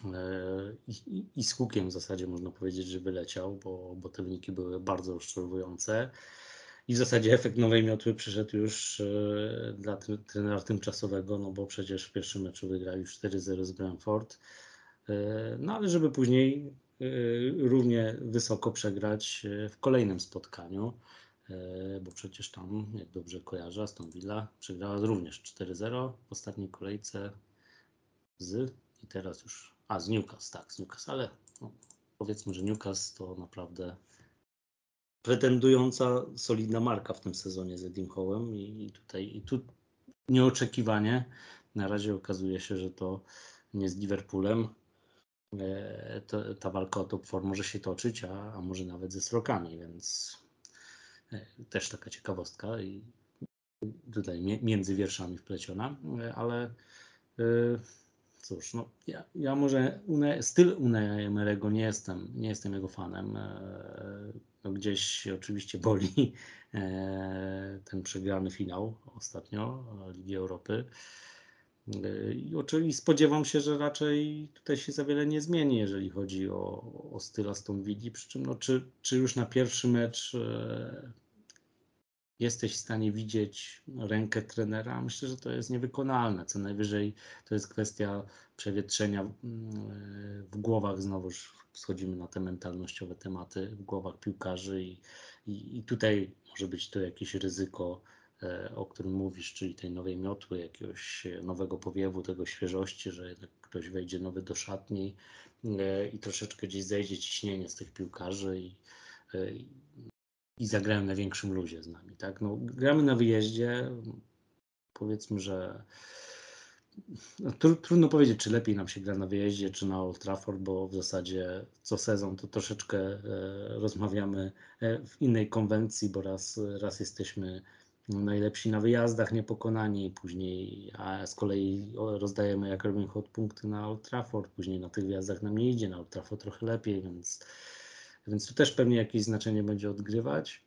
E, I, I, z hukiem w zasadzie można powiedzieć, że wyleciał, bo, bo te wyniki były bardzo rozczarowujące. I w zasadzie efekt nowej miotły przyszedł już e, dla trenera tymczasowego, no bo przecież w pierwszym meczu wygrali 4-0 z Brentford. No ale żeby później równie wysoko przegrać y, w kolejnym spotkaniu, y, bo przecież tam, jak dobrze kojarzę, Aston Villa przegrała również 4-0 w ostatniej kolejce z i teraz już, a z Newcastle, tak, z Newcastle, ale no, powiedzmy, że Newcastle to naprawdę pretendująca solidna marka w tym sezonie z Edim Hołem i, tutaj i tu nieoczekiwanie na razie okazuje się, że to nie z Liverpoolem, to, ta walka o top 4 może się toczyć, a, a może nawet ze srokami, więc e, też taka ciekawostka i tutaj między wierszami wpleciona, e, ale cóż, no ja, ja może Une, styl Emerego nie jestem, nie jestem jego fanem. No gdzieś oczywiście boli ten przegrany finał ostatnio Ligi Europy. I oczywiście spodziewam się, że raczej tutaj się za wiele nie zmieni, jeżeli chodzi o, o styl Aston Villa. Przy czym, no, czy, czy już na pierwszy mecz e, jesteś w stanie widzieć rękę trenera? Myślę, że to jest niewykonalne. Co najwyżej to jest kwestia przewietrzenia mm, w głowach. Znowuż schodzimy na te mentalnościowe tematy w głowach piłkarzy i, i, i tutaj może być to jakieś ryzyko E, o którym mówisz, czyli tej nowej miotły, jakiegoś nowego powiewu, tego świeżości, że jednak ktoś wejdzie nowy do szatni e, i troszeczkę gdzieś zejdzie ciśnienie z tych piłkarzy i, e, i zagrają na większym luzie z nami. Tak? No, gramy na wyjeździe, powiedzmy, że no, trudno powiedzieć, czy lepiej nam się gra na wyjeździe, czy na Old Trafford, bo w zasadzie co sezon to troszeczkę rozmawiamy w innej konwencji, bo raz, raz jesteśmy najlepsi na wyjazdach, niepokonani, później, a z kolei rozdajemy jak Robin Hood punkty na Old Trafford, później na tych wyjazdach nam nie idzie, na Old Trafford trochę lepiej, więc, więc tu też pewnie jakieś znaczenie będzie odgrywać.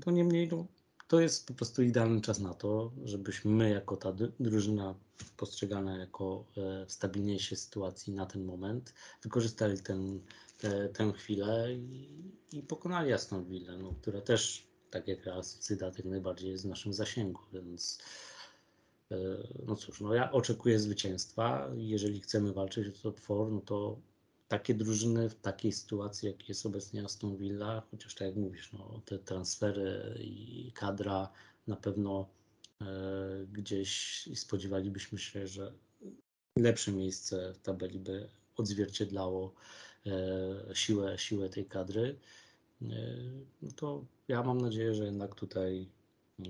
To niemniej no, to jest po prostu idealny czas na to, żebyśmy my jako ta drużyna postrzegana jako e, w stabilniejszej sytuacji na ten moment, wykorzystali ten, te, tę chwilę i, i pokonali Aston Villa, no, która też tak jak Real Sociedad jak najbardziej jest w naszym zasięgu, więc e, no cóż, no ja oczekuję zwycięstwa. Jeżeli chcemy walczyć o top 4, no to takie drużyny w takiej sytuacji, jak jest obecnie Aston Villa, chociaż tak jak mówisz, no, te transfery i kadra na pewno e, gdzieś spodziewalibyśmy się, że lepsze miejsce w tabeli by odzwierciedlało e, siłę, siłę tej kadry. E, no to ja mam nadzieję, że jednak tutaj e,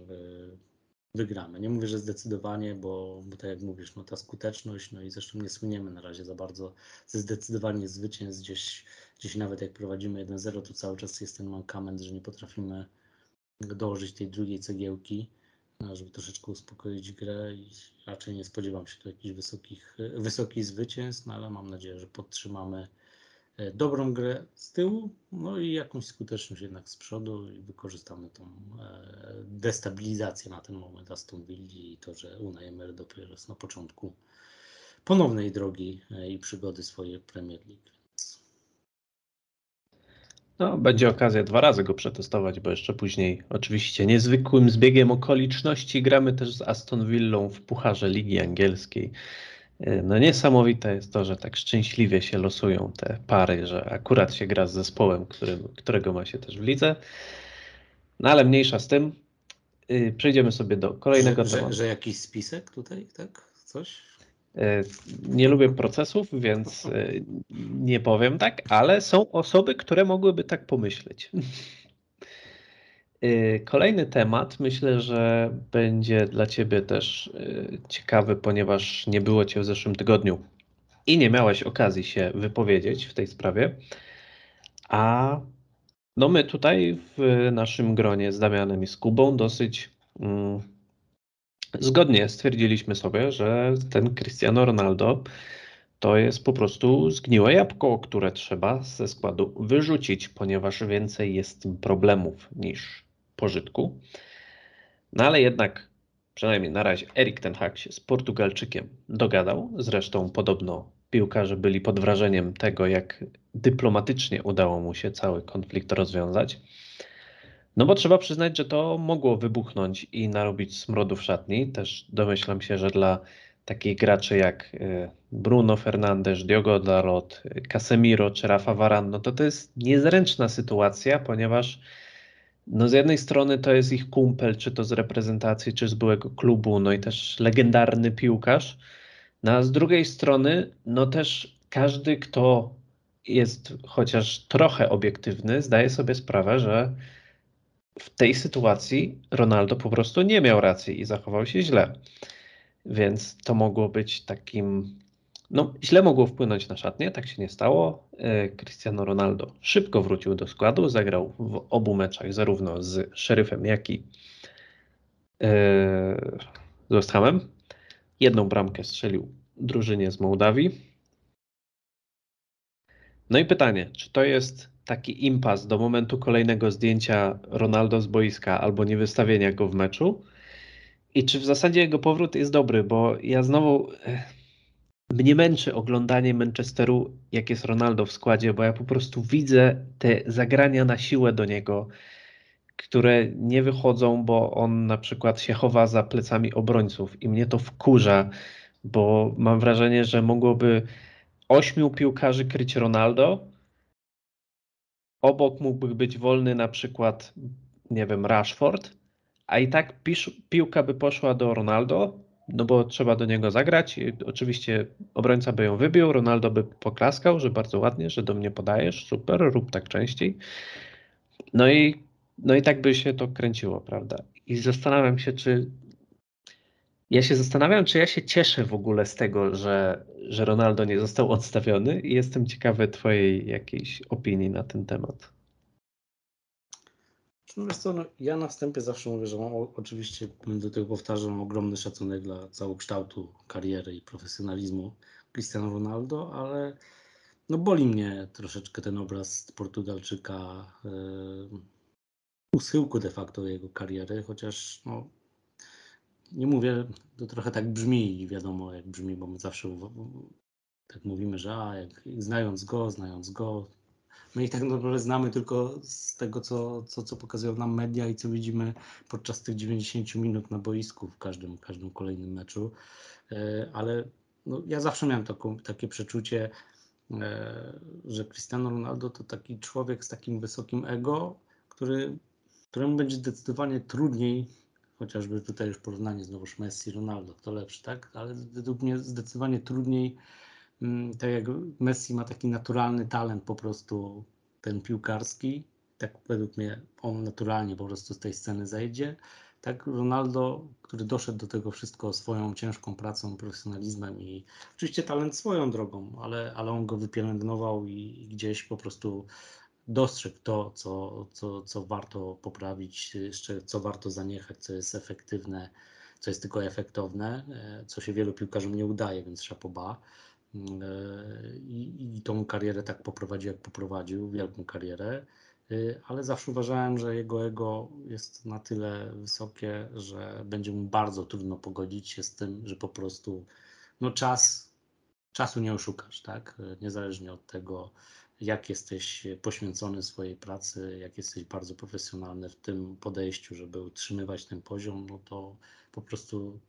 wygramy. Nie mówię, że zdecydowanie, bo, bo tak jak mówisz, no ta skuteczność, no i zresztą nie słyniemy na razie za bardzo ze zdecydowanie zwycięstw. Gdzieś, gdzieś nawet jak prowadzimy 1-0, to cały czas jest ten mankament, że nie potrafimy dołożyć tej drugiej cegiełki, no, żeby troszeczkę uspokoić grę i raczej nie spodziewam się tu jakichś wysokich, wysokich zwycięstw, no ale mam nadzieję, że podtrzymamy dobrą grę z tyłu, no i jakąś skuteczność jednak z przodu i wykorzystamy tą e, destabilizację na ten moment Aston Villa i to, że Unai Emery dopiero jest na początku ponownej drogi e, i przygody swojej Premier League. No, będzie okazja dwa razy go przetestować, bo jeszcze później oczywiście niezwykłym zbiegiem okoliczności gramy też z Aston Villą w Pucharze Ligi Angielskiej. E, no niesamowite jest to, że tak szczęśliwie się losują te pary, że akurat się gra z zespołem, którym, którego ma się też w lidze. No ale mniejsza z tym. Y, przejdziemy sobie do kolejnego że, tematu. Że, że jakiś spisek tutaj, tak? Coś? E, nie lubię procesów, więc e, nie powiem tak, ale są osoby, które mogłyby tak pomyśleć. Y, kolejny temat myślę, że będzie dla Ciebie też y, ciekawy, ponieważ nie było Cię w zeszłym tygodniu i nie miałeś okazji się wypowiedzieć w tej sprawie. A no my tutaj w naszym gronie z Damianem i z Kubą dosyć mm, zgodnie stwierdziliśmy sobie, że ten Cristiano Ronaldo to jest po prostu zgniłe jabłko, które trzeba ze składu wyrzucić, ponieważ więcej jest problemów niż pożytku. No ale jednak, przynajmniej na razie, Erik Ten Hag się z Portugalczykiem dogadał. Zresztą podobno piłkarze byli pod wrażeniem tego, jak dyplomatycznie udało mu się cały konflikt rozwiązać. No bo trzeba przyznać, że to mogło wybuchnąć i narobić smrodu w szatni. Też domyślam się, że dla takich graczy jak y, Bruno Fernandes, Diogo Dalot, Casemiro czy Rafa Varane, no to to jest niezręczna sytuacja, ponieważ no z jednej strony to jest ich kumpel, czy to z reprezentacji, czy z byłego klubu, no i też legendarny piłkarz. No a z drugiej strony, no też każdy, kto jest chociaż trochę obiektywny, zdaje sobie sprawę, że w tej sytuacji Ronaldo po prostu nie miał racji i zachował się źle. Więc to mogło być takim no, źle mogło wpłynąć na szatnię, tak się nie stało. E, Cristiano Ronaldo szybko wrócił do składu, zagrał w obu meczach zarówno z Szeryfem, jak i e, z West Hamem. Jedną bramkę strzelił drużynie z Mołdawii. No i pytanie, czy to jest taki impas do momentu kolejnego zdjęcia Ronaldo z boiska albo niewystawienia go w meczu? I czy w zasadzie jego powrót jest dobry, bo ja znowu eh, mnie męczy oglądanie Manchesteru, jak jest Ronaldo w składzie, bo ja po prostu widzę te zagrania na siłę do niego, które nie wychodzą, bo on na przykład się chowa za plecami obrońców i mnie to wkurza, bo mam wrażenie, że mogłoby ośmiu piłkarzy kryć Ronaldo. Obok mógłby być wolny na przykład, nie wiem, Rashford, a i tak pisz, piłka by poszła do Ronaldo, no bo trzeba do niego zagrać. I oczywiście obrońca by ją wybił, Ronaldo by poklaskał, że bardzo ładnie, że do mnie podajesz, super, rób tak częściej. No i, no i tak by się to kręciło, prawda? I zastanawiam się, czy ja się zastanawiam, czy ja się cieszę w ogóle z tego, że, że Ronaldo nie został odstawiony i jestem ciekawy Twojej jakiejś opinii na ten temat. No wiesz co, no, ja na wstępie zawsze mówię, że mam o- oczywiście do tego powtarzam ogromny szacunek dla całokształtu kariery i profesjonalizmu Cristiano Ronaldo, ale no boli mnie troszeczkę ten obraz Portugalczyka e, u de facto jego kariery, chociaż no, nie mówię, to trochę tak brzmi i wiadomo jak brzmi, bo my zawsze tak mówimy, że a, jak, znając go, znając go, My ich tak naprawdę znamy tylko z tego, co, co, co pokazują nam media i co widzimy podczas tych 90 minut na boisku w każdym, każdym kolejnym meczu. E, Ale no, ja zawsze miałem taką, takie przeczucie, e, że Cristiano Ronaldo to taki człowiek z takim wysokim ego, który, któremu będzie zdecydowanie trudniej, chociażby tutaj już porównanie znowuż Messi, Ronaldo, kto lepszy, tak? Ale według mnie zdecydowanie trudniej tak jak Messi ma taki naturalny talent po prostu ten piłkarski, tak według mnie on naturalnie po prostu z tej sceny zejdzie. Tak Ronaldo, który doszedł do tego wszystko swoją ciężką pracą, profesjonalizmem i oczywiście talent swoją drogą, ale, ale on go wypielęgnował i, i gdzieś po prostu dostrzegł to, co, co, co warto poprawić, jeszcze co warto zaniechać, co jest efektywne, co jest tylko efektowne, e, co się wielu piłkarzom nie udaje, więc trzeba poba. I, I tą karierę tak poprowadził, jak poprowadził, wielką karierę, y, ale zawsze uważałem, że jego ego jest na tyle wysokie, że będzie mu bardzo trudno pogodzić się z tym, że po prostu no czas, czasu nie oszukasz, tak? Niezależnie od tego, jak jesteś poświęcony swojej pracy, jak jesteś bardzo profesjonalny w tym podejściu, żeby utrzymywać ten poziom, no to po prostu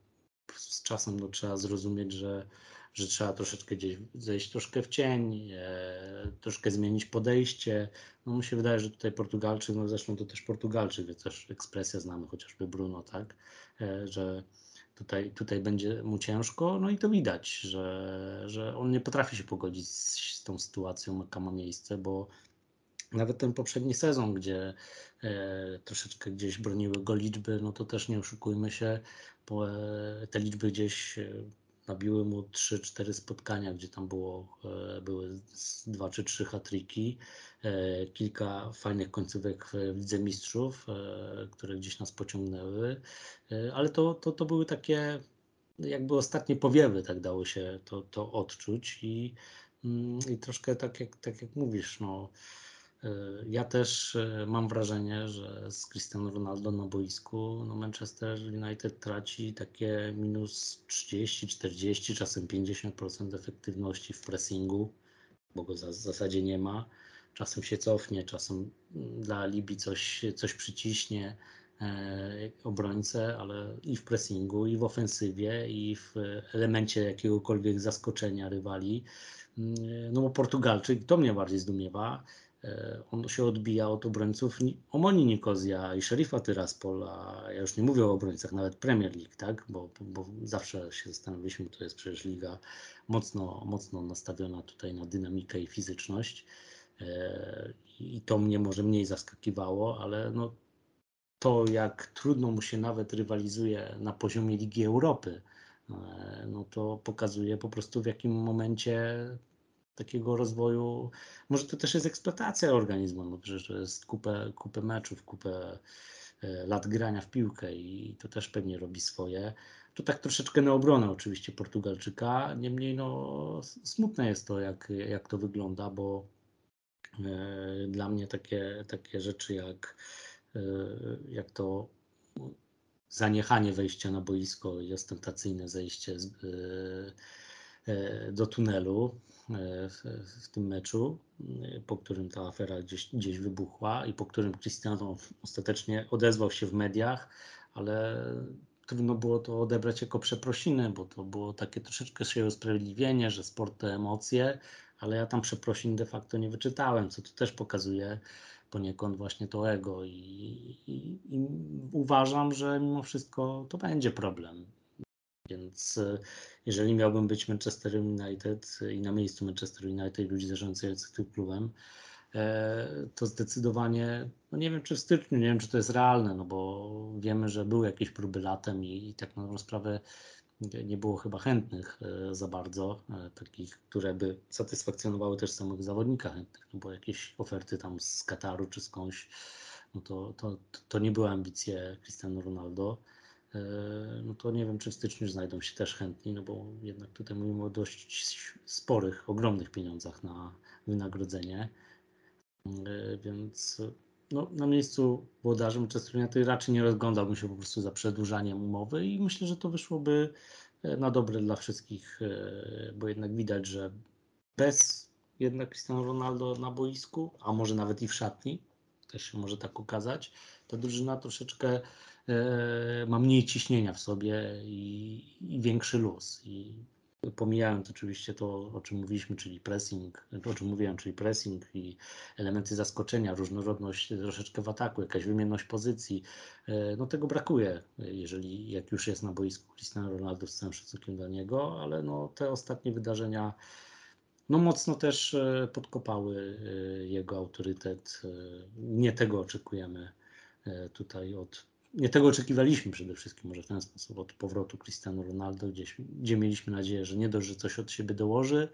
z czasem no, trzeba zrozumieć, że że trzeba troszeczkę gdzieś zejść troszkę w cień, e, troszkę zmienić podejście. No mi się wydaje, że tutaj Portugalczyk, no zresztą to też Portugalczyk, więc też ekspresja znamy, chociażby Bruno, tak, e, że tutaj, tutaj będzie mu ciężko, no i to widać, że, że on nie potrafi się pogodzić z, z tą sytuacją, jaka ma miejsce, bo nawet ten poprzedni sezon, gdzie e, troszeczkę gdzieś broniły go liczby, no to też nie oszukujmy się, bo e, te liczby gdzieś e, nabiły mu 3-4 spotkania, gdzie tam było, e, były dwa czy trzy hatriki, e, kilka fajnych końcówek w Lidze Mistrzów, e, które gdzieś nas pociągnęły, ale to, to, to były takie jakby ostatnie powiewy, tak dało się to, to odczuć i, mm, i troszkę tak jak, tak jak mówisz, no, ja też e, mam wrażenie, że z Cristiano Ronaldo na boisku no Manchester United traci takie minus 30, 40, czasem 50% efektywności w pressingu, bo go w zasadzie nie ma. Czasem się cofnie, czasem mm, dla Libii coś, coś przyciśnie e, obrońcę, ale i w pressingu, i w ofensywie, i w elemencie jakiegokolwiek zaskoczenia rywali. Mm, no bo Portugalczyk, to mnie bardziej zdumiewa, on się odbija od obrońców Omoni Nikozja i Sherifa Tyraspol, a ja już nie mówię o obrońcach nawet Premier League, tak? bo, bo zawsze się zastanawialiśmy, to jest przecież liga mocno, mocno nastawiona tutaj na dynamikę i fizyczność e, i to mnie może mniej zaskakiwało, ale no, to jak trudno mu się nawet rywalizuje na poziomie Ligi Europy, e, no to pokazuje po prostu w jakim momencie takiego rozwoju. Może to też jest eksploatacja organizmu, no przecież to jest kupę, kupę meczów, kupę e, lat grania w piłkę i to też pewnie robi swoje. To tak troszeczkę na obronę oczywiście Portugalczyka, niemniej no smutne jest to, jak, jak to wygląda, bo e, dla mnie takie, takie rzeczy jak, e, jak to zaniechanie wejścia na boisko i ostentacyjne zejście z, do tunelu w, w, tym meczu, po którym ta afera gdzieś, gdzieś wybuchła i po którym Cristiano ostatecznie odezwał się w mediach, ale trudno było to odebrać jako przeprosiny, bo to było takie troszeczkę się usprawiedliwienie, że sport to emocje, ale ja tam przeprosin de facto nie wyczytałem, co to też pokazuje poniekąd właśnie to ego i, i, i uważam, że mimo wszystko to będzie problem. Więc e, jeżeli miałbym być Manchester United i na miejscu Manchester United ludzi zarządzających tym klubem, e, to zdecydowanie, no nie wiem czy w styczniu, nie wiem czy to jest realne, no bo wiemy, że były jakieś próby latem i, i tak na dobrą sprawę nie było chyba chętnych e, za bardzo, takich, które by satysfakcjonowały też samych zawodnika chętnych, no bo jakieś oferty tam z Kataru czy skądś, no to, to, to nie były ambicje Cristiano Ronaldo. E, no to nie wiem, czy w styczniu znajdą się też chętni, no bo jednak tutaj mówimy o dość sporych, ogromnych pieniądzach na wynagrodzenie, e, więc no, na miejscu włodarzy Manchester United raczej nie rozglądałbym się po prostu za przedłużaniem umowy i myślę, że to wyszłoby e, na dobre dla wszystkich, bo jednak widać, że bez jednak Cristiano Ronaldo na boisku, a może nawet i w szatni, też się może tak okazać, ta drużyna troszeczkę ma mniej ciśnienia w sobie i, i większy luz. I pomijając oczywiście to, o czym mówiliśmy, czyli pressing, o czym mówiłem, czyli pressing i elementy zaskoczenia, różnorodność troszeczkę w ataku, jakaś wymienność pozycji, e, no tego brakuje, jeżeli jak już jest na boisku Cristiano Ronaldo z całym szacunkiem dla niego, ale no te ostatnie wydarzenia no mocno też e, podkopały jego autorytet. Nie tego oczekujemy tutaj od nie tego oczekiwaliśmy przede wszystkim, może w ten sposób, od powrotu Cristiano Ronaldo, gdzieś, gdzie mieliśmy nadzieję, że nie dość, że coś od siebie dołoży,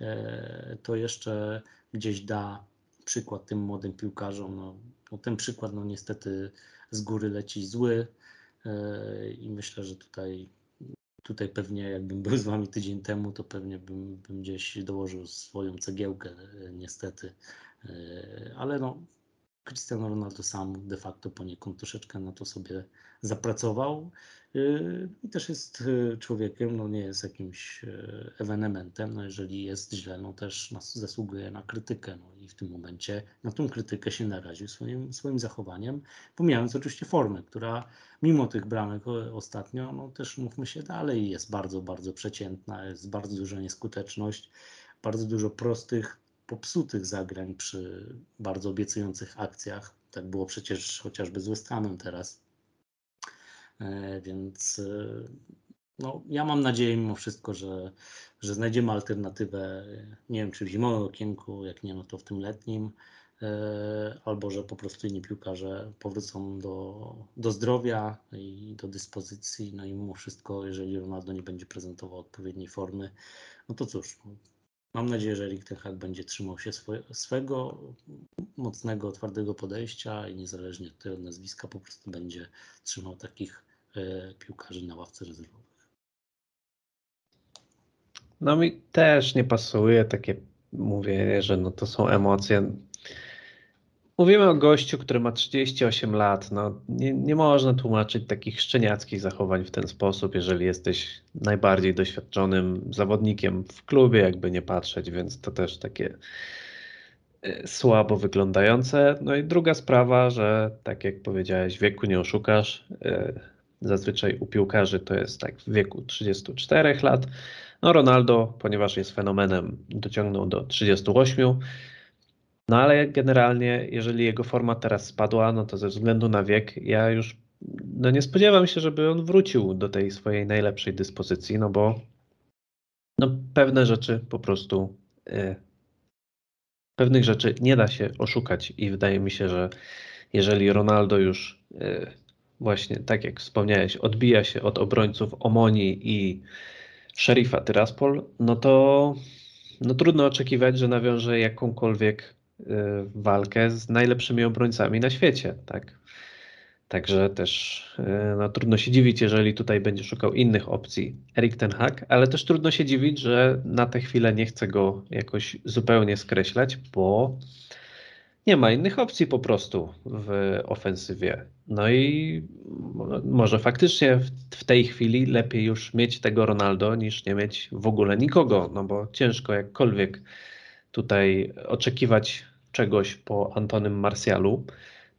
e, to jeszcze gdzieś da przykład tym młodym piłkarzom. No, no ten przykład no niestety z góry leci zły e, i myślę, że tutaj, tutaj pewnie jakbym był z Wami tydzień temu, to pewnie bym, bym gdzieś dołożył swoją cegiełkę e, niestety, ale no Cristiano Ronaldo sam de facto poniekąd troszeczkę na to sobie zapracował. Yy, i też jest yy, człowiekiem, no nie jest jakimś yy, ewenementem, no jeżeli jest źle, no też zasługuje na krytykę, no i w tym momencie na tą krytykę się naraził swoim, swoim zachowaniem, pomijając oczywiście formę, która mimo tych bramek ostatnio, no też mówmy się dalej, jest bardzo, bardzo przeciętna, jest bardzo duża nieskuteczność, bardzo dużo prostych, popsutych zagrań przy bardzo obiecujących akcjach. Tak było przecież chociażby z West Hamem teraz. E, więc e, no, ja mam nadzieję mimo wszystko, że, że znajdziemy alternatywę, nie wiem czy w zimowym okienku, jak nie, no to w tym letnim, e, albo że po prostu inni piłkarze powrócą do, do zdrowia i do dyspozycji, no i mimo wszystko, jeżeli Ronaldo nie będzie prezentował odpowiedniej formy, no to cóż, no, Mam nadzieję, że Erik Ten Hag będzie trzymał się swoje, swego mocnego, twardego podejścia i niezależnie od tego nazwiska po prostu będzie trzymał takich e, piłkarzy na ławce rezerwowych. No mi też nie pasuje takie mówienie, że no to są emocje. Mówimy o gościu, który ma 38 lat. No, nie, nie można tłumaczyć takich szczeniackich zachowań w ten sposób, jeżeli jesteś najbardziej doświadczonym zawodnikiem w klubie, jakby nie patrzeć, więc to też takie e, słabo wyglądające. No i druga sprawa, że tak jak powiedziałeś, wieku nie oszukasz. E, zazwyczaj u piłkarzy to jest tak w wieku 34 lat. No Ronaldo, ponieważ jest fenomenem, dociągnął do 38. No ale generalnie, jeżeli jego forma teraz spadła, no to ze względu na wiek, ja już no nie spodziewam się, żeby on wrócił do tej swojej najlepszej dyspozycji, no bo no pewne rzeczy po prostu y, pewnych rzeczy nie da się oszukać i wydaje mi się, że jeżeli Ronaldo już y, właśnie tak jak wspomniałeś, odbija się od obrońców Omoni i Sherifa Tyraspol, no to no trudno oczekiwać, że nawiąże jakąkolwiek walkę z najlepszymi obrońcami na świecie, tak? Także też y, no, trudno się dziwić, jeżeli tutaj będzie szukał innych opcji Erik Ten Hag, ale też trudno się dziwić, że na tę chwilę nie chce go jakoś zupełnie skreślać, bo nie ma innych opcji po prostu w ofensywie. No i może faktycznie w tej chwili lepiej już mieć tego Ronaldo niż nie mieć w ogóle nikogo, no bo ciężko jakkolwiek tutaj oczekiwać czegoś po Antonym Martialu,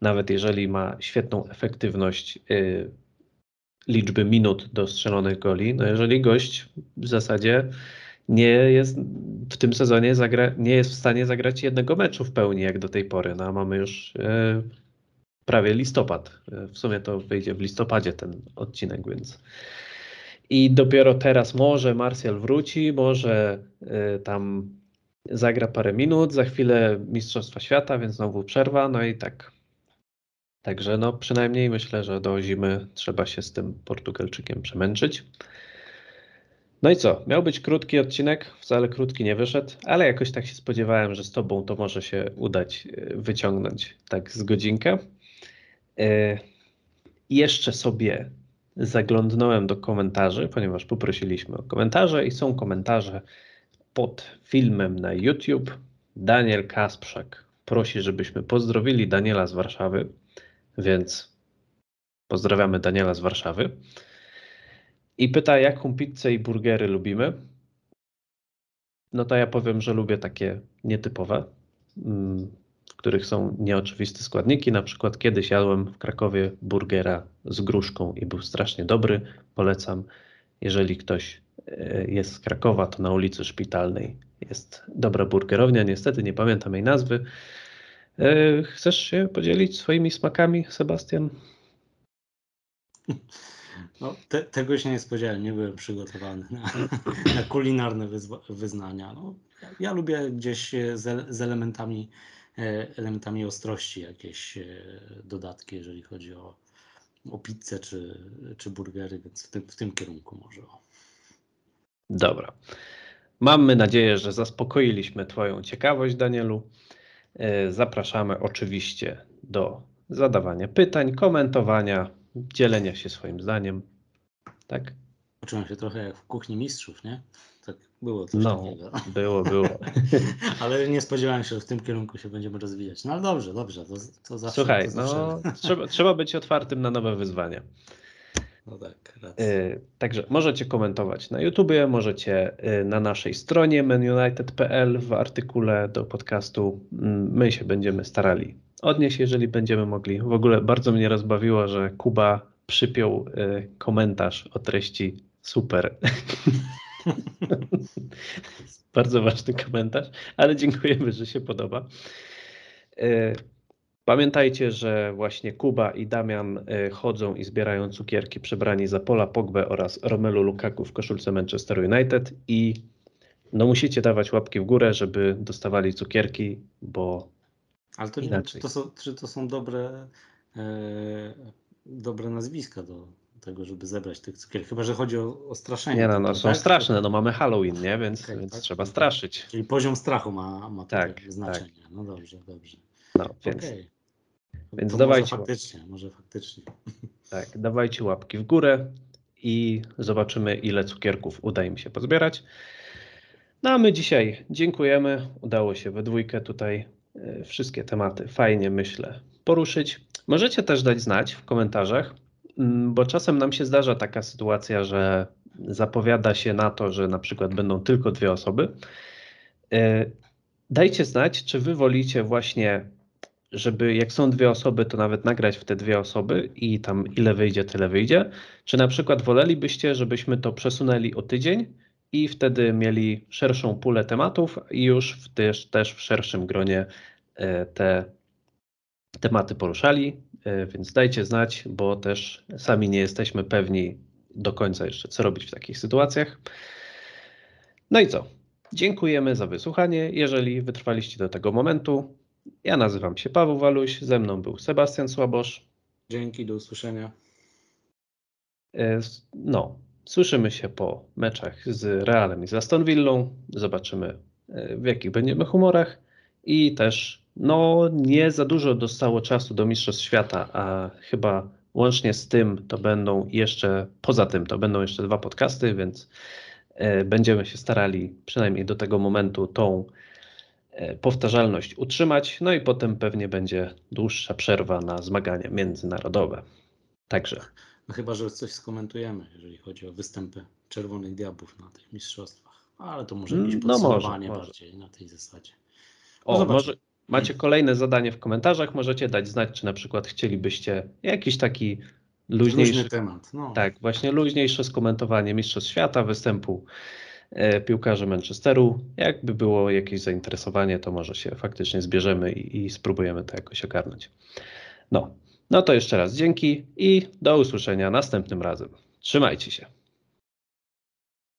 nawet jeżeli ma świetną efektywność y, liczby minut do strzelonych goli, no jeżeli gość w zasadzie nie jest w tym sezonie zagra, nie jest w stanie zagrać jednego meczu w pełni jak do tej pory. No, mamy już e, prawie listopad. E, w sumie to wyjdzie w listopadzie ten odcinek, więc. I dopiero teraz może Marsjal wróci, może e, tam zagra parę minut, za chwilę Mistrzostwa Świata, więc znowu przerwa, no i tak. Także no przynajmniej myślę, że do zimy trzeba się z tym Portugalczykiem przemęczyć. No i co? Miał być krótki odcinek, wcale krótki nie wyszedł, ale jakoś tak się spodziewałem, że z Tobą to może się udać e, wyciągnąć tak z godzinkę. E, jeszcze sobie zaglądnąłem do komentarzy, ponieważ poprosiliśmy o komentarze i są komentarze pod filmem na YouTube. Daniel Kasprzak prosi, żebyśmy pozdrowili Daniela z Warszawy, więc pozdrawiamy Daniela z Warszawy. I pyta, jaką pizzę i burgery lubimy. No to ja powiem, że lubię takie nietypowe, mm, w których są nieoczywiste składniki. Na przykład kiedyś jadłem w Krakowie burgera z gruszką i był strasznie dobry. Polecam, jeżeli ktoś e, jest z Krakowa, to na ulicy Szpitalnej jest dobra burgerownia. Niestety nie pamiętam jej nazwy. E, chcesz się podzielić swoimi smakami, Sebastian? [LAUGHS] No, te, tego się nie spodziewałem, nie byłem przygotowany na, [LAUGHS] na kulinarne wyzwa, wyznania. No, ja, ja, lubię gdzieś z, z, elementami, e, elementami ostrości jakieś dodatki, jeżeli chodzi o, o pizzę czy, czy burgery, więc w tym, w tym kierunku może. Dobra. Mamy nadzieję, że zaspokoiliśmy Twoją ciekawość, Danielu. E, zapraszamy oczywiście do zadawania pytań, komentowania, dzielenia się swoim zdaniem. Tak? Poczułem się trochę jak w kuchni mistrzów, nie? Tak było coś no, takiego. Było, było. [LAUGHS] ale nie spodziewałem się, że w tym kierunku się będziemy rozwijać. No ale dobrze, dobrze, to, to zawsze. Słuchaj, to zawsze... no, trzeba, trzeba być otwartym na nowe wyzwania. No tak, yy, Także możecie komentować na YouTubie, możecie yy, na naszej stronie menunited.pl w artykule do podcastu. Mm, my się będziemy starali odnieść, jeżeli będziemy mogli. W ogóle bardzo mnie rozbawiło, że Kuba przypiął y, komentarz o treści super. [LAUGHS] [LAUGHS] bardzo ważny komentarz, ale dziękujemy, że się podoba. Y, pamiętajcie, że właśnie Kuba i Damian y, chodzą i zbierają cukierki przebrani za Pola Pogbę oraz Romelu Lukaku w koszulce Manchester United i no musicie dawać łapki w górę, żeby dostawali cukierki, bo ale to nie wiem, czy to są, czy to są dobre, e, dobre nazwiska do tego, żeby zebrać tych cukierek. Chyba, że chodzi o, o straszenie. Nie, no, no są tak? straszne, no mamy Halloween, nie? Więc, okay, więc tak? trzeba straszyć. Czyli poziom strachu ma, ma tak, znaczenie. Tak. No dobrze, dobrze. No, więc, okay. więc to dawajcie. Może faktycznie, może faktycznie. [LAUGHS] Tak, dawajcie łapki w górę i zobaczymy, ile cukierków uda im się pozbierać. No a my dzisiaj dziękujemy. Udało się we dwójkę tutaj E, wszystkie tematy fajnie, myślę, poruszyć. Możecie też dać znać w komentarzach, bo czasem nam się zdarza taka sytuacja, że zapowiada się na to, że na przykład będą tylko dwie osoby. E, dajcie znać, czy wy wolicie właśnie, żeby jak są dwie osoby, to nawet nagrać w te dwie osoby i tam ile wyjdzie, tyle wyjdzie. Czy na przykład wolelibyście, żebyśmy to przesunęli o tydzień i wtedy mieli szerszą pulę tematów i już też, też w szerszym gronie e, te tematy poruszali, więc dajcie znać, bo też sami nie jesteśmy pewni do końca jeszcze, co robić w takich sytuacjach. No i co? Dziękujemy za wysłuchanie. Jeżeli wytrwaliście do tego momentu, ja nazywam się Paweł Waluś, ze mną był Sebastian Słabosz. Dzięki, do usłyszenia. E, no, Słyszymy się po meczach z Realem i z Aston Villą. Zobaczymy e, w jakich będziemy humorach i też no nie za dużo dostało czasu do Mistrzostw Świata, a chyba łącznie z tym to będą jeszcze, poza tym to będą jeszcze dwa podcasty, więc e, będziemy się starali przynajmniej do tego momentu tą e, powtarzalność utrzymać, no i potem pewnie będzie dłuższa przerwa na zmagania międzynarodowe. Także No chyba, że coś skomentujemy, jeżeli chodzi o występy Czerwonych Diabłów na tych mistrzostwach. Ale to może jakieś No może, podsumowanie może. bardziej na tej zasadzie. O, No zobaczymy. może macie kolejne zadanie w komentarzach, możecie dać znać, czy na przykład chcielibyście jakiś taki luźniejszy, Luźny temat. No. tak, właśnie luźniejsze skomentowanie Mistrzostw Świata, występu e, piłkarzy Manchesteru. Jakby było jakieś zainteresowanie, to może się faktycznie zbierzemy i, i spróbujemy to jakoś ogarnąć. No, no to jeszcze raz dzięki i do usłyszenia następnym razem. Trzymajcie się.